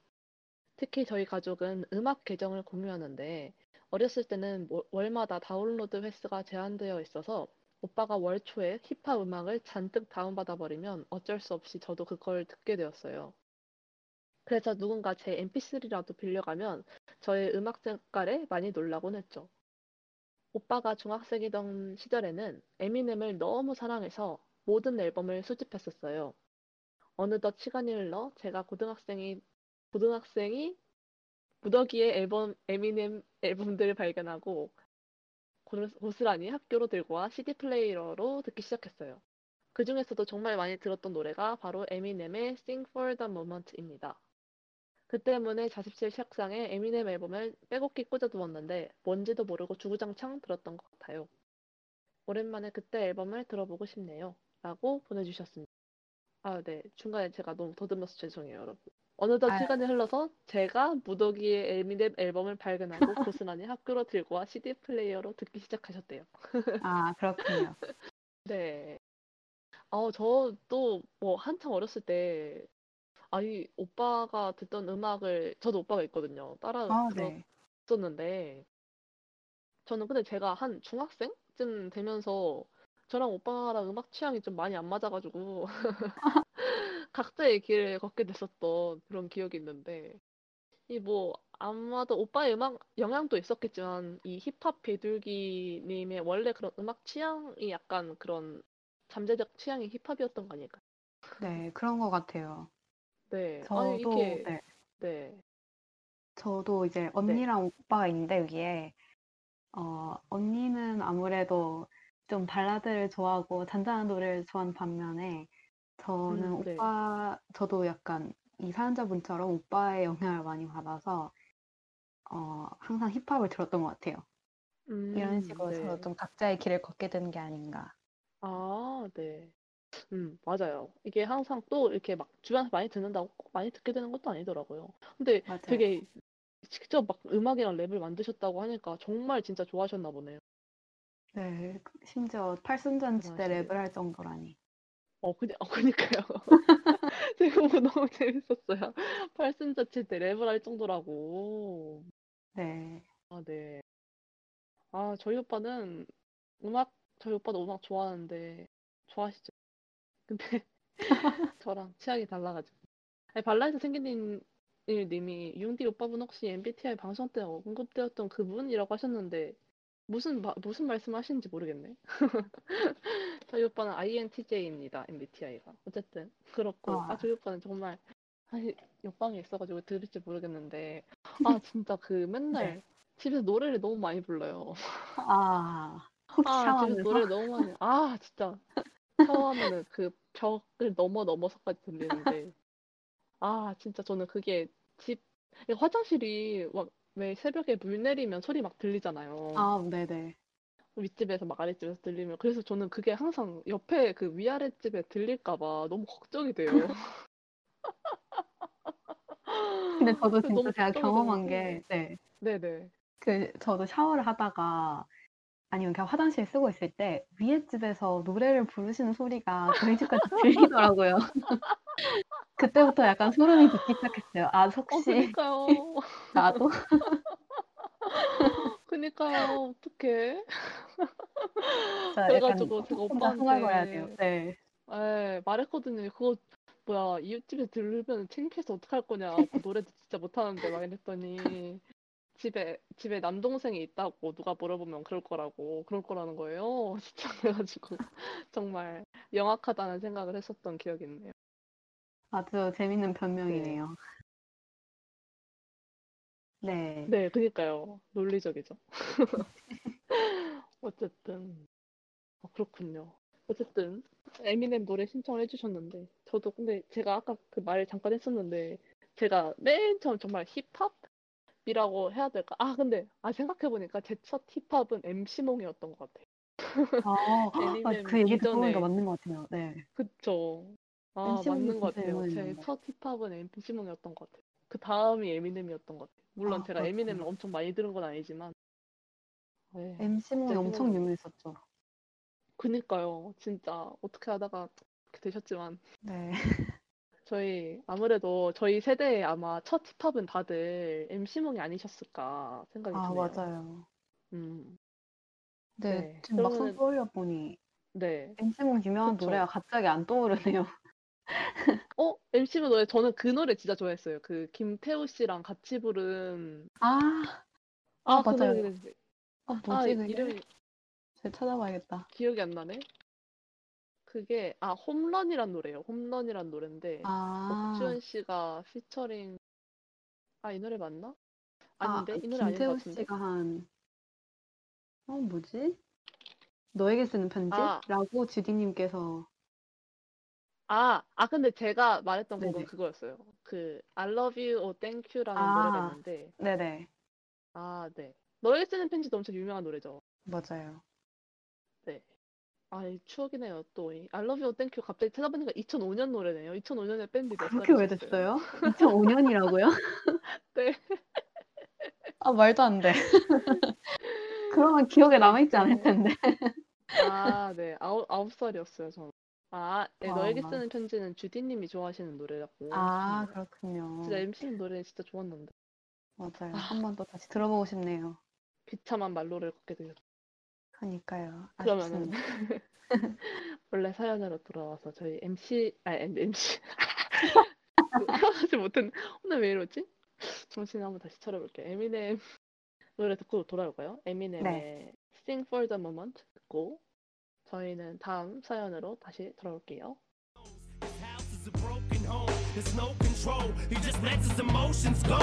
특히 저희 가족은 음악 계정을 공유하는데 어렸을 때는 뭐- 월마다 다운로드 횟수가 제한되어 있어서 오빠가 월 초에 힙합 음악을 잔뜩 다운받아 버리면 어쩔 수 없이 저도 그걸 듣게 되었어요. 그래서 누군가 제 mp3라도 빌려가면 저의 음악 색깔에 많이 놀라곤 했죠. 오빠가 중학생이던 시절에는 에미넴을 너무 사랑해서 모든 앨범을 수집했었어요. 어느덧 시간이 흘러 제가 고등학생이 고등학생이 무더기에 앨범 에미넴 앨범들을 발견하고 고- 고스란히 학교로 들고 와 CD 플레이어로 듣기 시작했어요. 그 중에서도 정말 많이 들었던 노래가 바로 에미넴의 Sing for the Moment입니다. 그 때문에 자습실 책상에 에미넴 앨범을 빼곡히 꽂아두었는데 뭔지도 모르고 주구장창 들었던 것 같아요. 오랜만에 그때 앨범을 들어보고 싶네요. 라고 보내주셨습니다. 아, 네. 중간에 제가 너무 더듬어서 죄송해요, 여러분. 어느덧 아. 시간이 흘러서 제가 무더기의 에미넴 앨범을 발견하고 고스란히 학교로 들고 와 CD 플레이어로 듣기 시작하셨대요. 아, 그렇군요. 네. 어, 저도 뭐 한창 어렸을 때, 아니, 오빠가 듣던 음악을, 저도 오빠가 있거든요. 따라 아, 네. 들었었는데, 저는 근데 제가 한 중학생쯤 되면서 저랑 오빠랑 음악 취향이 좀 많이 안 맞아가지고, 각자의 길을 걷게 됐었던 그런 기억이 있는데, 이 뭐, 아마도 오빠의 음악 영향도 있었겠지만, 이 힙합 비둘기님의 원래 그런 음악 취향이 약간 그런 잠재적 취향이 힙합이었던 거 아닐까? 네, 그런 것 같아요. 네. 아니, 저도, 이게, 네. 네. 저도 이제 언니랑 오빠가 있는데 위에 어, 언니는 아무래도 좀 발라드를 좋아하고 잔잔한 노래를 좋아하는 반면에 저는 음, 네. 오빠 저도 약간 이 사연자분처럼 오빠의 영향을 많이 받아서 어, 항상 힙합을 들었던 것 같아요. 이런 음, 식으로 서로 네. 좀 각자의 길을 걷게 되는 게 아닌가. 아, 네. 음, 맞아요. 이게 항상 또 이렇게 막 주변에서 많이 듣는다고 꼭 많이 듣게 되는 것도 아니더라고요. 근데 맞아요. 되게 직접 막 음악이랑 랩을 만드셨다고 하니까 정말 진짜 좋아하셨나 보네요. 네, 심지어 팔순잔치 때 대단하시네요. 랩을 할 정도라니. 어, 그니, 어, 그니까요. 제가 보고 너무 재밌었어요. 팔순자치 때 랩을 할 정도라고. 네. 아, 네. 아, 저희 오빠는 음악, 저희 오빠도 음악 좋아하는데, 좋아하시죠? 근데 저랑 취향이 달라가지고. 아니, 발라에서 생긴 님, 님이 융디 오빠분 혹시 MBTI 방송 때 언급되었던 그분이라고 하셨는데, 무슨, 마- 무슨 말씀 하시는지 모르겠네. 저희 오빠는 INTJ입니다, MBTI가. 어쨌든, 그렇고. 아, 아, 저희 오빠는 정말, 아니, 옆방에 있어가지고 들을지 모르겠는데, 아, 진짜 그 맨날 네. 집에서 노래를 너무 많이 불러요. 아, 혹시 아, 집에서? 노래를 너무 많이, 아, 진짜. 샤워하면은 그 벽을 넘어 넘어서까지 들리는데, 아, 진짜 저는 그게 집, 화장실이 막 왜 새벽에 물 내리면 소리 막 들리잖아요. 아, 네네. 윗집에서 막 아랫집에서 들리면. 그래서 저는 그게 항상 옆에 그 위아랫집에 들릴까 봐 너무 걱정이 돼요. 근데 저도 진짜 너무 제가 걱정이 경험한 되는데, 게, 네. 네네. 그, 저도 샤워를 하다가, 아니면 그냥 화장실 쓰고 있을 때, 위에 집에서 노래를 부르시는 소리가 저희 집까지 들리더라고요. 그때부터 약간 소름이 돋기 시작했어요. 아, 어, 혹시 그니까요. 나도? 그니까요. 어떡해. 진짜 약간 그래가지고 제가 혼자 흥얼거려야 돼요. 오빠한테 네. 에, 말했거든요. 그거 뭐야 이웃집에 들으면 창피해서 어떡할 거냐. 그 노래도 진짜 못하는데 막 이랬더니 집에 집에 남동생이 있다고 누가 물어보면 그럴 거라고 그럴 거라는 거예요. 진짜 그래가지고 정말 영악하다는 생각을 했었던 기억이 있네요. 아주 재밌는 네. 변명이네요. 네. 네, 그니까요. 논리적이죠. 어쨌든 어, 그렇군요. 어쨌든 에미넴 노래 신청을 해주셨는데 저도 근데 제가 아까 그 말 잠깐 했었는데 제가 맨 처음 정말 힙합 이라고 해야 될까? 아 근데 아 생각해보니까 제 첫 힙합은 MC몽이었던 것 같아요. 아, 아, 그 얘기 듣고 보니까 이전에 맞는 것 같아요. 네. 그쵸? 아 맞는 것 같아요. 제. 첫 힙합은 MC몽이었던 것 같아요. 그 다음이 에미넴이었던 것 같아요. 물론 아, 제가 에미넴을 그렇구나. 엄청 많이 들은 건 아니지만 네. MC몽이 엄청 유명했었죠. 그니까요. 진짜 어떻게 하다가 이렇게 되셨지만 네. 저희 아무래도 저희 세대에 아마 첫 힙합은 다들 MC몽이 아니셨을까 생각이 아, 드네요. 맞아요. 음, 네, 네. 지금 막상 그러면은- 떠올려 보니 네. MC몽 유명한 그쵸. 노래가 갑자기 안 떠오르네요. 어, MC몽 노래 저는 그 노래 진짜 좋아했어요. 그 김태우 씨랑 같이 부른 아, 아, 아, 그 맞아요. 노래 아, 아, 뭐지 그게? 이름이 제가 찾아봐야겠다. 기억이 안 나네. 그게 아 홈런이란 노래예요. 홈런이란 노래인데 아, 박주현 씨가 피처링 아 이 노래 맞나? 아, 아닌데 이 노래 아닌 것 같은데. 씨가 한, 어, 뭐지? 너에게 쓰는 편지? 아. 라고 주디님께서, 아, 아 근데 제가 말했던 곡은 네네. 그거였어요. 그 I love you or thank you라는 아. 노래가 있는데 네네, 아 네. 너에게 쓰는 편지도 엄청 유명한 노래죠. 맞아요. 네. 아, 이 추억이네요. 또 이 I love you thank you 갑자기 찾아보니까 2005년 노래네요. 2005년에 밴드 몇 그렇게 왜 살이셨어요? 됐어요? 2005년이라고요? 네. 아, 말도 안 돼. 그러면 기억에 남아있지 않을 네. 텐데. 아, 네. 아홉, 아홉 살이었어요, 저는. 아, 네, 너에게 아. 쓰는 편지는 주디님이 좋아하시는 노래라고. 아. 그렇군요. 진짜 MC는 노래 진짜 좋았는데. 맞아요. 아. 한번 더 다시 들어보고 싶네요. 비참한 말로를 걷게 되셨죠. 그러니까요. 그러면은. 원래 사연으로 돌아와서 저희 MC, 아, MC. 태어나지 못했 오늘 왜 이러지? 정신 한번 다시 차려볼게요. 에미넴 노래 듣고 돌아올까요? 에미넴의 네. Sing for the Moment 듣고 저희는 다음 사연으로 다시 돌아올게요. His house is a broken home. There's no control. He just lets his emotions go.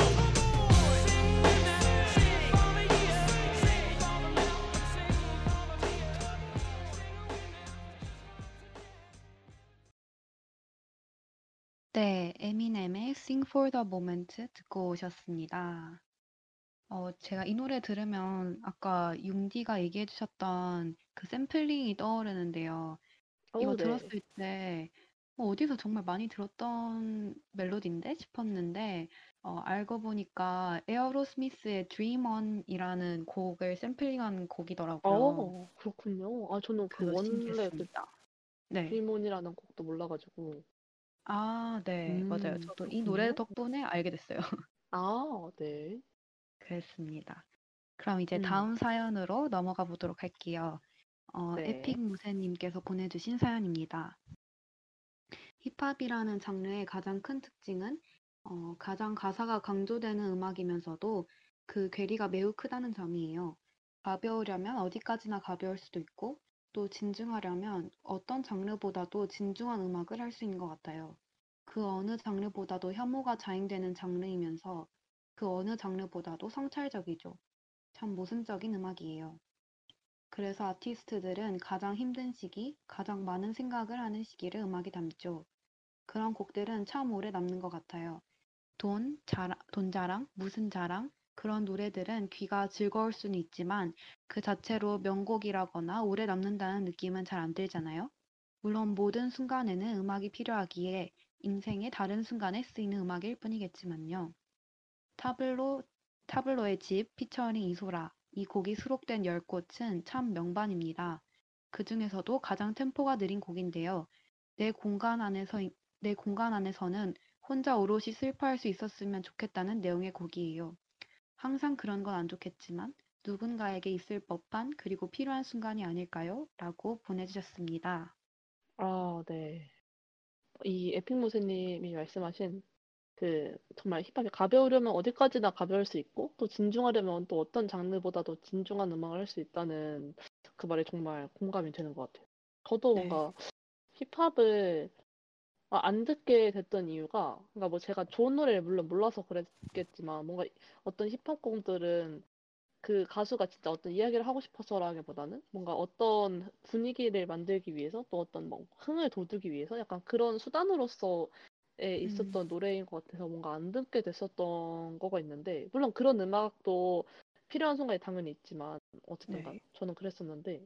네, 에미넴의 Sing for the Moment 듣고 오셨습니다. 어, 제가 이 노래 들으면 아까 융디가 얘기해 주셨던 그 샘플링이 떠오르는데요. 이거 어, 네. 들었을 때 어, 어디서 정말 많이 들었던 멜로디인데 싶었는데 어, 알고 보니까 에어로스미스의 Dream On이라는 곡을 샘플링한 곡이더라고요. 어, 그렇군요. 아, 저는 그 그래서 원래 그 신기했습니다. 네. 드림온이라는 곡도 몰라가지고. 아, 네, 맞아요. 음, 저도 이 노래 그렇군요. 덕분에 알게 됐어요. 아, 네. 그랬습니다. 그럼 이제 음. 다음 사연으로 넘어가 보도록 할게요. 어, 네. 에픽 무새님께서 보내주신 사연입니다. 힙합이라는 장르의 가장 큰 특징은 어, 가장 가사가 강조되는 음악이면서도 그 괴리가 매우 크다는 점이에요. 가벼우려면 어디까지나 가벼울 수도 있고 또 진중하려면 어떤 장르보다도 진중한 음악을 할 수 있는 것 같아요. 그 어느 장르보다도 혐오가 자행되는 장르이면서 그 어느 장르보다도 성찰적이죠. 참 모순적인 음악이에요. 그래서 아티스트들은 가장 힘든 시기, 가장 많은 생각을 하는 시기를 음악에 담죠. 그런 곡들은 참 오래 남는 것 같아요. 돈, 자랑, 돈 자랑, 무슨 자랑, 그런 노래들은 귀가 즐거울 수는 있지만 그 자체로 명곡이라거나 오래 남는다는 느낌은 잘 안 들잖아요. 물론 모든 순간에는 음악이 필요하기에 인생의 다른 순간에 쓰이는 음악일 뿐이겠지만요. 타블로, 타블로의 집 피처링 이소라 이 곡이 수록된 열 꽃은 참 명반입니다. 그 중에서도 가장 템포가 느린 곡인데요. 내 공간 안에서 내 공간 안에서는 혼자 오롯이 슬퍼할 수 있었으면 좋겠다는 내용의 곡이에요. 항상 그런 건 안 좋겠지만 누군가에게 있을 법한 그리고 필요한 순간이 아닐까요? 라고 보내주셨습니다. 아, 네. 이 에픽 모세님이 말씀하신 그 정말 힙합이 가벼우려면 어디까지나 가벼울 수 있고 또 진중하려면 또 어떤 장르보다도 진중한 음악을 할 수 있다는 그 말이 정말 공감이 되는 것 같아요. 저도 네. 뭔가 힙합을 아, 안 듣게 됐던 이유가 그러니까 뭐 제가 좋은 노래를 물론 몰라서 그랬겠지만 뭔가 어떤 힙합 곡들은 그 가수가 진짜 어떤 이야기를 하고 싶어서라기보다는 뭔가 어떤 분위기를 만들기 위해서 또 어떤 뭐 흥을 돋우기 위해서 약간 그런 수단으로서 에 있었던 노래인 것 같아서 뭔가 안 듣게 됐었던 거가 있는데 물론 그런 음악도 필요한 순간이 당연히 있지만 어쨌든 간 네. 저는 그랬었는데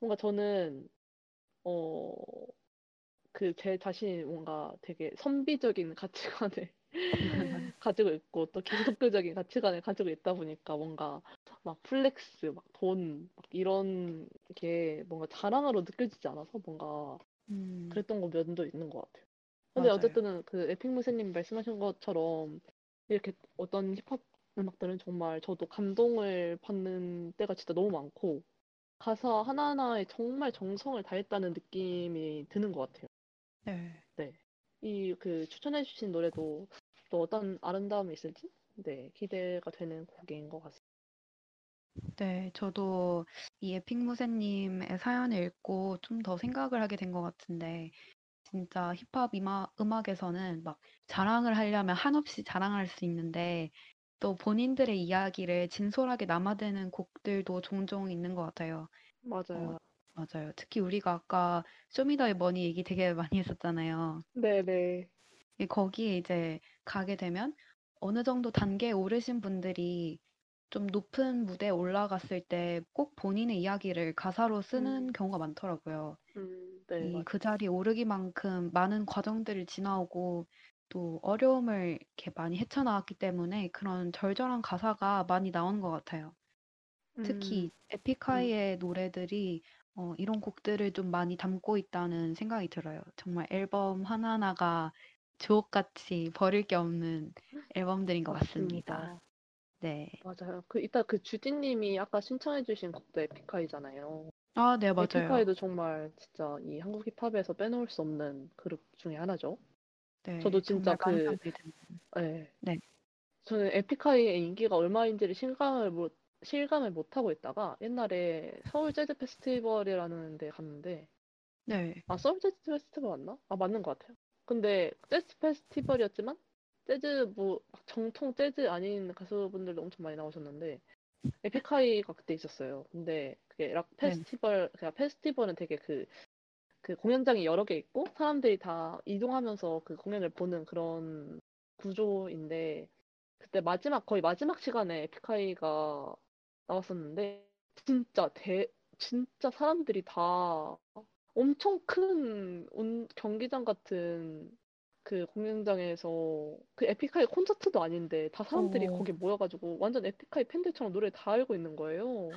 뭔가 저는 어 그 제 자신이 뭔가 되게 선비적인 가치관을 가지고 있고 또 기독교적인 가치관을 가지고 있다 보니까 뭔가 막 flex, 막 돈, 막 이런 게 뭔가 자랑으로 느껴지지 않아서 뭔가 음, 그랬던 거 면도 있는 것 같아요. 근데 맞아요. 어쨌든 그 에픽무새님 말씀하신 것처럼 이렇게 어떤 힙합 음악들은 정말 저도 감동을 받는 때가 진짜 너무 많고 가사 하나하나에 정말 정성을 다했다는 느낌이 드는 것 같아요. 네. 이 그 추천해 주신 노래도 또 어떤 아름다움이 있을지 네 기대가 되는 곡인 것 같습니다. 네, 저도 이 에픽무새님의 사연을 읽고 좀 더 생각을 하게 된 것 같은데, 진짜 힙합 음악, 음악에서는 막 자랑을 하려면 한없이 자랑할 수 있는데, 또 본인들의 이야기를 진솔하게 남아드는 곡들도 종종 있는 것 같아요. 맞아요. 맞아요. 특히 우리가 아까 쇼미더머니 얘기 되게 많이 했었잖아요. 네네. 이 거기에 이제 가게 되면 어느 정도 단계에 오르신 분들이 좀 높은 무대에 올라갔을 때 꼭 본인의 이야기를 가사로 쓰는 음. 경우가 많더라고요. 음, 네, 이 맞아요. 그 자리에 오르기만큼 많은 과정들을 지나오고 또 어려움을 이렇게 많이 헤쳐나왔기 때문에 그런 절절한 가사가 많이 나오는 것 같아요. 특히 음, 에픽하이의 노래들이 어, 이런 곡들을 좀 많이 담고 있다는 생각이 들어요. 정말 앨범 하나하나가 주옥같이 버릴 게 없는 앨범들인 것 같습니다. 맞습니다. 네. 맞아요. 그 이따 그 주디님이 아까 신청해주신 곡도 에픽하이잖아요. 아, 네, 맞아요. 에픽하이도 정말 진짜 이 한국 힙합에서 빼놓을 수 없는 그룹 중에 하나죠. 네, 저도 진짜 정말 많은 그- 사람들이 듣는. 네. 네. 저는 에픽하이의 인기가 얼마인지를 실감을 못 실감을 못 하고 있다가 옛날에 서울 재즈 페스티벌이라는 데 갔는데 네. 아 서울 재즈 페스티벌 맞나? 아 맞는 것 같아요. 근데 재즈 페스티벌이었지만 재즈 뭐막 정통 재즈 아닌 가수분들도 엄청 많이 나오셨는데 에픽하이가 그때 있었어요. 근데 그게 락 네. 페스티벌 그냥 페스티벌은 되게 그 그 공연장이 여러 개 있고 사람들이 다 이동하면서 그 공연을 보는 그런 구조인데 그때 마지막 거의 마지막 시간에 에픽하이가 나왔었는데 진짜 대 진짜 사람들이 다 엄청 큰 운- 경기장 같은 그 공연장에서 그 에픽하이 콘서트도 아닌데 다 사람들이 오. 거기 모여가지고 완전 에픽하이 팬들처럼 노래 다 알고 있는 거예요.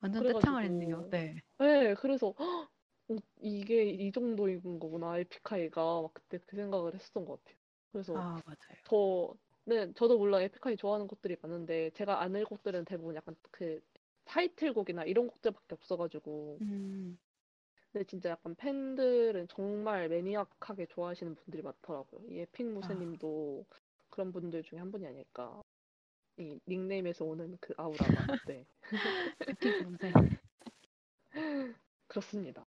완전 떼창을 했네요. 네. 네, 그래서 헉, 어, 이게 이 정도인 거구나 에픽하이가 막 그때 그 생각을 했었던 것 같아요. 그래서 아, 맞아요. 저, 네, 저도 물론 에픽하이 좋아하는 곡들이 많은데 제가 아는 곡들은 대부분 약간 그 타이틀곡이나 이런 곡들밖에 없어가지고 음, 근데 진짜 약간 팬들은 정말 매니악하게 좋아하시는 분들이 많더라고요. 이 에픽 무새님도 그런 분들 중에 한 분이 아닐까. 이 닉네임에서 오는 그 아우라가. 네, 에픽무새. 그렇습니다.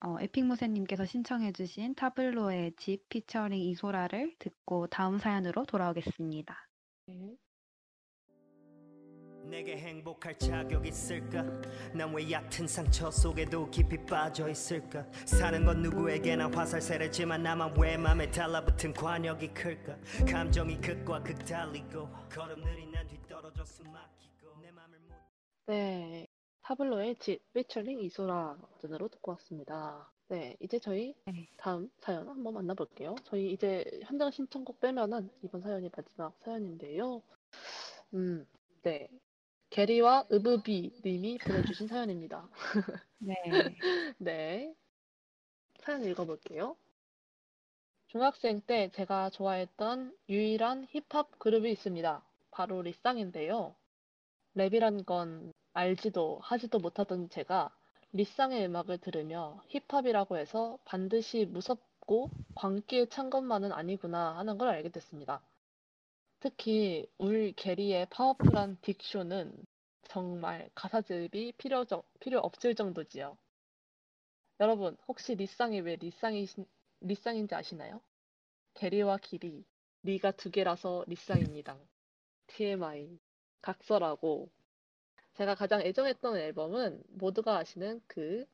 어, 에픽무새님께서 신청해주신 타블로의 집 피처링 이소라를 듣고 다음 사연으로 돌아오겠습니다. 네. 내게 행복할 자격 있을까? 난 왜 얕은 상처 속에도 깊이 빠져 있을까? 사는 건 누구에게나 화살세례지만 나만 왜 맘에 달라붙은 관역이 클까? 감정이 극과 극 달리고 걸음 느린 난 뒤떨어져 숨 막히고 내 맘을 못 네, 타블로의 집 피처링 이소라 버전으로 듣고 왔습니다. 네, 이제 저희 네. 다음 사연 한번 만나볼게요. 저희 이제 현장 신청곡 빼면은 이번 사연이 마지막 사연인데요. 음, 네. 게리와 으브비 님이 보내주신 사연입니다. 네. 네. 사연 읽어볼게요. 중학생 때 제가 좋아했던 유일한 힙합 그룹이 있습니다. 바로 리쌍인데요. 랩이란 건 알지도 하지도 못하던 제가 리쌍의 음악을 들으며 힙합이라고 해서 반드시 무섭고 광기에 찬 것만은 아니구나 하는 걸 알게 됐습니다. 특히 울 게리의 파워풀한 diction은 정말 가사집이 필요, 정- 필요 없을 정도지요. 여러분, 혹시 리쌍이 왜 리쌍이, 리쌍인지 아시나요? 게리와 길이, 리가 두 개라서 리쌍입니다. TMI. 각설하고. 제가 가장 애정했던 앨범은 모두가 아시는 그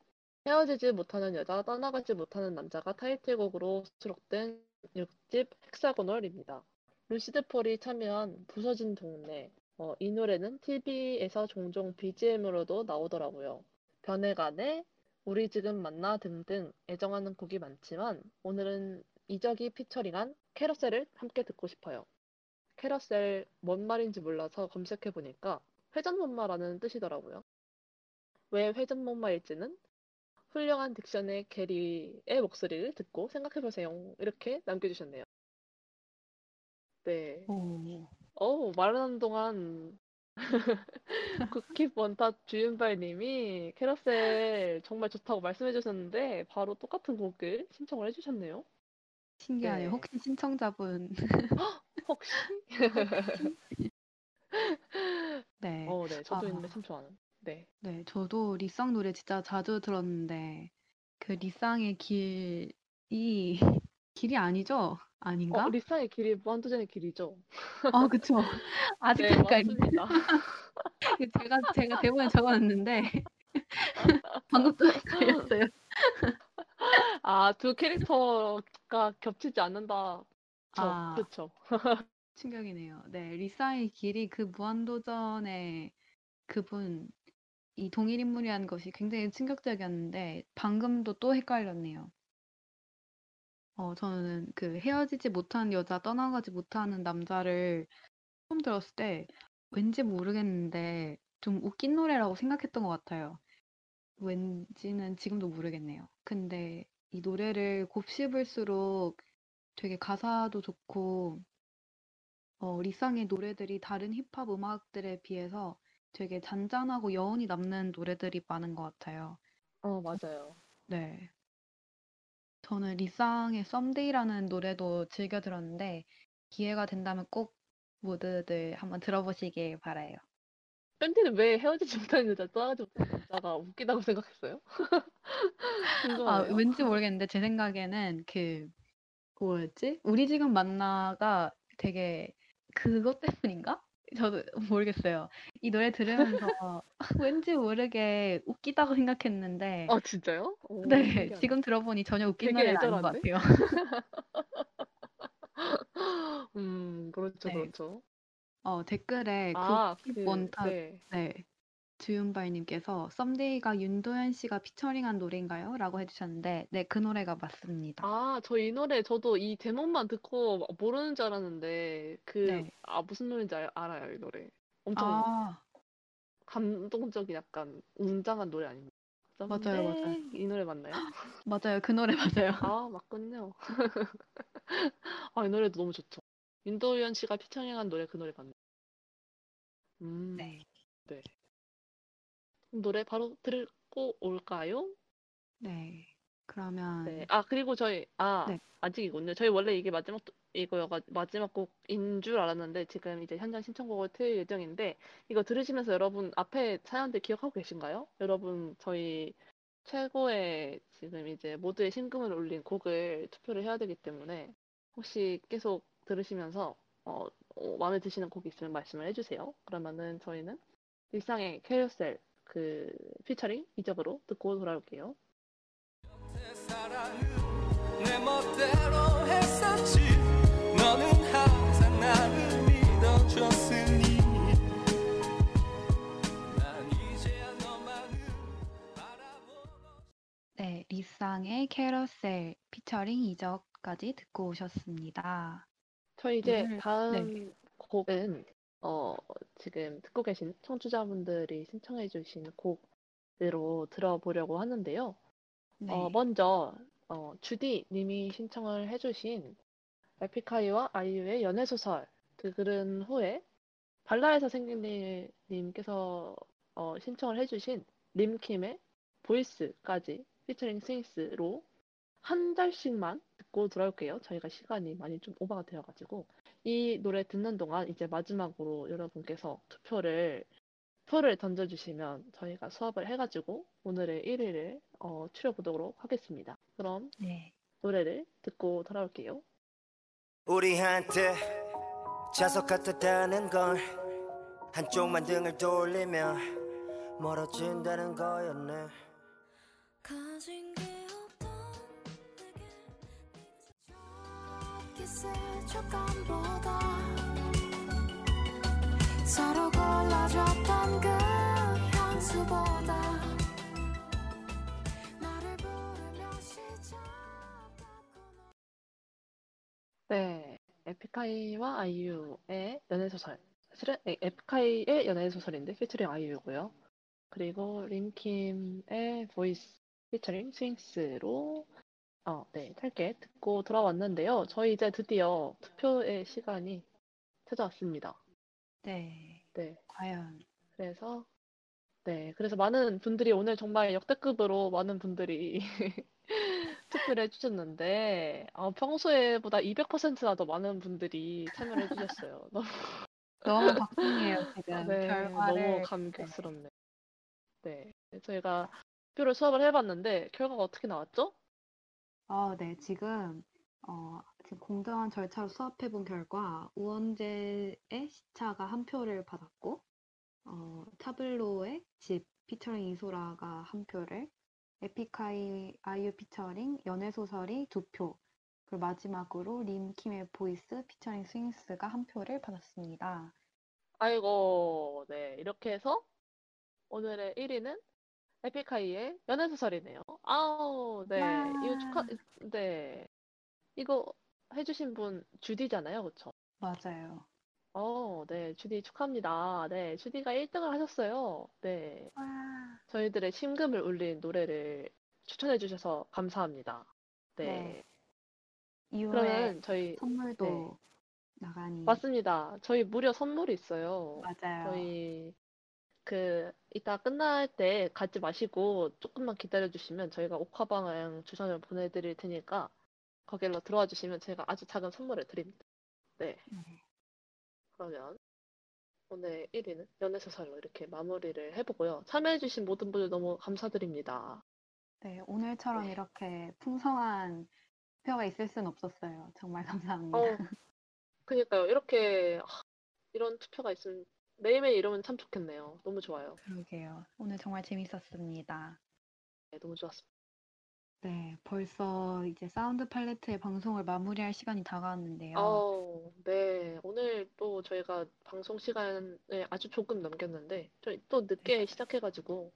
헤어지지 못하는 여자, 떠나가지 못하는 남자가 타이틀곡으로 수록된 6집 헥사고널입니다. 루시드 폴이 참여한 부서진 동네. 어, 이 노래는 TV에서 종종 BGM으로도 나오더라고요. 변해가네, 우리 지금 만나 등등 애정하는 곡이 많지만 오늘은 이적이 피처링한 캐러셀을 함께 듣고 싶어요. 캐러셀 뭔 말인지 몰라서 검색해보니까 회전목마라는 뜻이더라고요. 왜 회전목마일지는 훌륭한 diction의 게리의 목소리를 듣고 생각해보세요. 이렇게 남겨주셨네요. 네. 오. 어우, 말하는 동안 쿠키 원탑 주윤발님이 Carousel 정말 좋다고 말씀해주셨는데 바로 똑같은 곡을 신청을 해주셨네요. 신기하네요. 네. 혹시 신청자분 혹시? 네. 어, 네. 저도 아. 이 노래 참 좋아하는. 네. 네, 저도 리쌍 노래 진짜 자주 들었는데 그 리쌍의 길이 길이 아니죠? 아닌가? 어, 리쌍의 길이 무한도전의 길이죠. 아, 그쵸. 아직도 네. 맞습니다. 제가 제가 대본에 적어놨는데 방금 또 헷갈렸어요. 아, 두 캐릭터가 겹치지 않는다. 저, 아. 그쵸. 충격이네요. 네, 리쌍의 길이 그 무한도전의 그분 이 동일 인물이라는 것이 굉장히 충격적이었는데 방금도 또 헷갈렸네요. 어, 저는 그 헤어지지 못한 여자 떠나가지 못하는 남자를 처음 들었을 때 왠지 모르겠는데 좀 웃긴 노래라고 생각했던 것 같아요. 왠지는 지금도 모르겠네요. 근데 이 노래를 곱씹을수록 되게 가사도 좋고 어, 리쌍의 노래들이 다른 힙합 음악들에 비해서 되게 잔잔하고 여운이 남는 노래들이 많은 것 같아요. 어, 맞아요. 네. 저는 리쌍의 썸데이라는 노래도 즐겨 들었는데 기회가 된다면 꼭 모두들 한번 들어보시길 바라요. 밴디는 왜 헤어지지 못하는 여자 떠나가지 못하는 여자가 웃기다고 생각했어요? 아, 궁금하네요. 왠지 모르겠는데 제 생각에는 그 뭐였지? 우리 지금 만나가 되게 그것 때문인가? 저도 모르겠어요. 이 노래 들으면서 왠지 모르게 웃기다고 생각했는데 아, 진짜요? 오, 네, 신기하네. 지금 들어보니 전혀 웃긴 되게 노래는 아닌 것 애절한데? 같아요. 음, 그렇죠, 네. 그렇죠. 어, 댓글에 아, 그, 원탑 네. 네. 주윤발님께서 썸데이가 윤도현 씨가 피처링한 노래인가요? 라고 해주셨는데 네, 그 노래가 맞습니다. 아, 저 이 노래 저도 이 제목만 듣고 모르는 줄 알았는데 그, 네. 아, 무슨 노래인지 알, 알아요, 이 노래. 엄청 아, 감동적인 약간 웅장한 노래 아닙니까? 맞아요, 맞아요. 이 노래 맞나요? 맞아요. 그 노래 맞아요. 아, 맞군요. 아, 이 노래도 너무 좋죠. 윤도현 씨가 피처링한 노래 그 노래 맞네. 음, 네. 네. 노래 바로 듣고 올까요? 네. 그러면 네. 아, 그리고 저희, 아, 네. 아직 이군요. 저희 원래 이게 마지막, 이거여가, 마지막 곡인 줄 알았는데, 지금 이제 현장 신청곡을 틀 예정인데, 이거 들으시면서 여러분 앞에 사연들 기억하고 계신가요? 여러분, 저희 최고의 지금 이제 모두의 심금을 울린 곡을 투표를 해야 되기 때문에, 혹시 계속 들으시면서, 어, 어, 마음에 드시는 곡이 있으면 말씀을 해주세요. 그러면은 저희는 일상의 캐rousel 그 피처링 이적으로 듣고 돌아올게요. 네, 리쌍의 캐러셀 피처링 이적까지 듣고 오셨습니다. 저희 이제 오늘- 다음 곡은 어 지금 듣고 계신 청취자분들이 신청해 주신 곡으로 들어보려고 하는데요. 네. 어 먼저 어 주디 님이 신청을 해 주신 에픽하이와 아이유의 연애 소설 들은 후에 발라에서 생긴 일 님께서 어 신청을 해 주신 림킴의 보이스까지 피처링 스윙스로 한 달씩만 듣고 돌아올게요. 저희가 시간이 많이 좀 오버가 되어가지고 이 노래 듣는 동안 이제 마지막으로 여러분께서 투표를 표를 던져주시면 저희가 수합을 해가지고 오늘의 1위를 어, 추려보도록 하겠습니다. 그럼 네. 노래를 듣고 돌아올게요. 우리한테 자석 같았다는 걸 한쪽만 등을 돌리면 멀어진다는 거였네 네, 에픽하이와 아이유의 연애소설 사실은 에- 에픽하이의 연애 소설인데 피처링 아이유고요. 그리고 림킴의 Voice 피처링 스윙스로 어, 네, 짧게 듣고 돌아왔는데요. 저희 이제 드디어 투표의 시간이 찾아왔습니다. 네. 네, 과연 그래서 네, 그래서 많은 분들이 오늘 정말 역대급으로 많은 분들이 투표를 해주셨는데 어, 평소에보다 200%나 더 많은 분들이 참여를 해주셨어요. 너무 너무 박빙이에요, 지금. 네, 결과를 너무 감격스럽네. 네, 저희가 투표를 수업을 해봤는데 결과가 어떻게 나왔죠? 어, 네, 지금, 어, 지금 공정한 절차로 수합해본 결과, 우원재의 시차가 한 표를 받았고, 어, 타블로의 집 피처링 이소라가 한 표를, 에픽하이 아이유 피처링 연애소설이 두 표, 그리고 마지막으로 림킴의 Voice 피처링 스윙스가 한 표를 받았습니다. 아이고, 네, 이렇게 해서 오늘의 1위는 에픽하이의 연애소설이네요. 아우, 네, 이거 축하, 네, 이거 해주신 분 주디잖아요, 그쵸? 맞아요. 어, 네, 주디 축하합니다. 네, 주디가 1등을 하셨어요. 네, 저희들의 심금을 울린 노래를 추천해 주셔서 감사합니다. 네, 네. 이후에 그러면 저희 선물도 네. 나가니. 맞습니다. 저희 무려 선물이 있어요. 맞아요. 저희 그 이따 끝날 때 가지 마시고 조금만 기다려 주시면 저희가 옥화방향 주선을 보내드릴 테니까 거기로 들어와 주시면 저희가 아주 작은 선물을 드립니다. 네. 그러면 오늘 1위는 연애소설로 이렇게 마무리를 해보고요. 참여해주신 모든 분들 너무 감사드립니다. 네, 오늘처럼 네. 이렇게 풍성한 표가 있을 순 없었어요. 정말 감사합니다. 어, 그니까요. 이렇게 하, 이런 투표가 있으면 매일매일 이러면 참 좋겠네요. 너무 좋아요. 그러게요. 오늘 정말 재밌었습니다. 네, 너무 좋았습니다. 네, 벌써 이제 사운드 팔레트의 방송을 마무리할 시간이 다가왔는데요. 어, 네. 오늘 또 저희가 방송 시간을 아주 조금 넘겼는데, 저희 또 늦게 시작해가지고,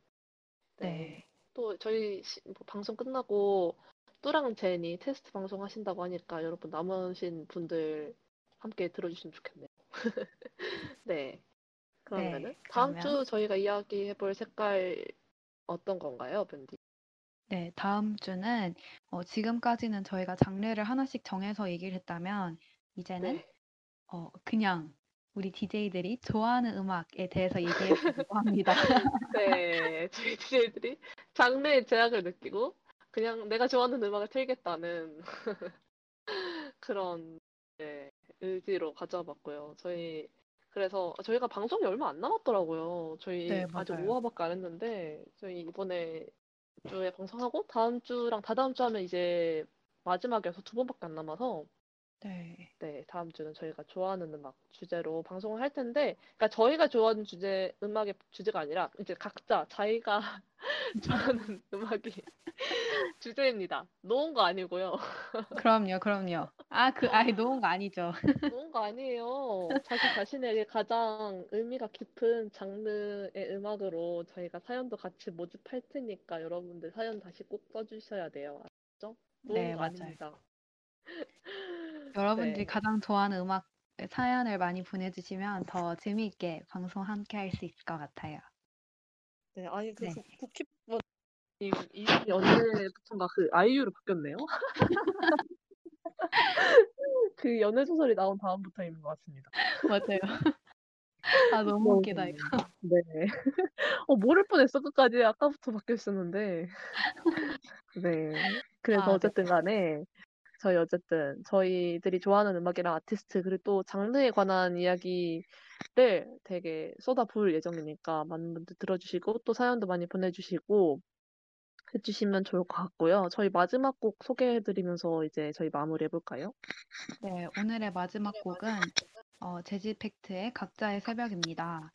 네. 네. 또 저희 시- 뭐 방송 끝나고 뚜랑 제니 테스트 방송 하신다고 하니까 여러분 남으신 분들 함께 들어주시면 좋겠네요. 네. 그러면은 다음 그러면- 주 저희가 이야기해볼 색깔 어떤 건가요, 밴디? 네, 다음 주는 어, 지금까지는 저희가 장르를 하나씩 정해서 얘기를 했다면 이제는 네. 어, 그냥 우리 DJ들이 좋아하는 음악에 대해서 얘기해 보려고 합니다. 네, 저희 DJ들이 장르의 제약을 느끼고 그냥 내가 좋아하는 음악을 틀겠다는 그런 네, 의지로 가져봤고요. 저희 그래서 저희가 방송이 얼마 안 남았더라고요. 저희 네, 아직 맞아요. 5화밖에 안 했는데 저희 이번에 주에 방송하고 다음 주랑 다다음 주 하면 이제 마지막이어서 두 번밖에 안 남아서 네. 네, 다음 주는 저희가 좋아하는 음악 주제로 방송을 할 텐데, 그러니까 저희가 좋아하는 주제, 음악의 주제가 아니라, 이제 각자 자기가 좋아하는 음악이 주제입니다. 놓은 거 아니고요. 그럼요, 그럼요. 아, 그, 아이, 놓은 거 아니죠. 놓은 거 아니에요. 자기 자신에게 가장 의미가 깊은 장르의 음악으로 저희가 사연도 같이 모집할 테니까 여러분들 사연 다시 꼭 써주셔야 돼요. 알죠? 놓은 네, 거 맞아요. 아닙니다. 여러분들이 네. 가장 좋아하는 음악 사연을 많이 보내주시면 더 재미있게 방송 함께 할 수 있을 것 같아요. 네, 아니 그 네. 국- 국힙 이 이름이 언제부턴가 그 아이유로 바뀌었네요. 그 연애 소설이 나온 다음부터인 것 같습니다. 맞아요. 아, 너무 웃기다, 이거. 네. 어 모를 뻔했어 끝까지 아까부터 바뀌어 있었는데. 네. 그래서 아, 네. 어쨌든 간에 저희 어쨌든 저희들이 좋아하는 음악이랑 아티스트 그리고 또 장르에 관한 이야기를 되게 쏟아부을 예정이니까 많은 분들 들어주시고 또 사연도 많이 보내주시고 해주시면 좋을 것 같고요. 저희 마지막 곡 소개해드리면서 이제 저희 마무리 해볼까요? 네, 오늘의 마지막 곡은 어, 재즈팩트의 각자의 새벽입니다.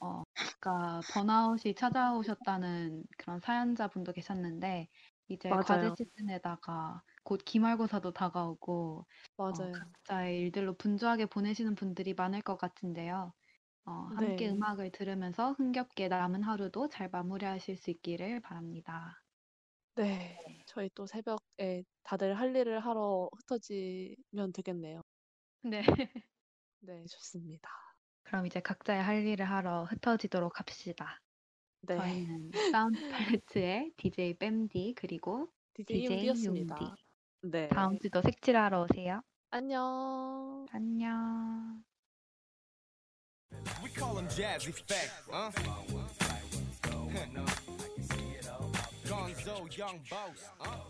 어, 아까 번아웃이 찾아오셨다는 그런 사연자분도 계셨는데 이제 과제 맞아요. 시즌에다가 곧 기말고사도 다가오고 어, 맞아요. 각자의 일들로 분주하게 보내시는 분들이 많을 것 같은데요. 어, 함께 네. 음악을 들으면서 흥겹게 남은 하루도 잘 마무리하실 수 있기를 바랍니다. 네. 저희 또 새벽에 다들 할 일을 하러 흩어지면 되겠네요. 네. 네, 좋습니다. 그럼 이제 각자의 할 일을 하러 흩어지도록 합시다. 네. 저희는 사운드 팔레트의 DJ 뺨디 그리고 DJ DJ 윤디였습니다. 윤디. 네. 다음 주도 색칠하러 오세요. 안녕. 안녕. We call him Jazz Effect, huh? Gonzo, young boss, huh?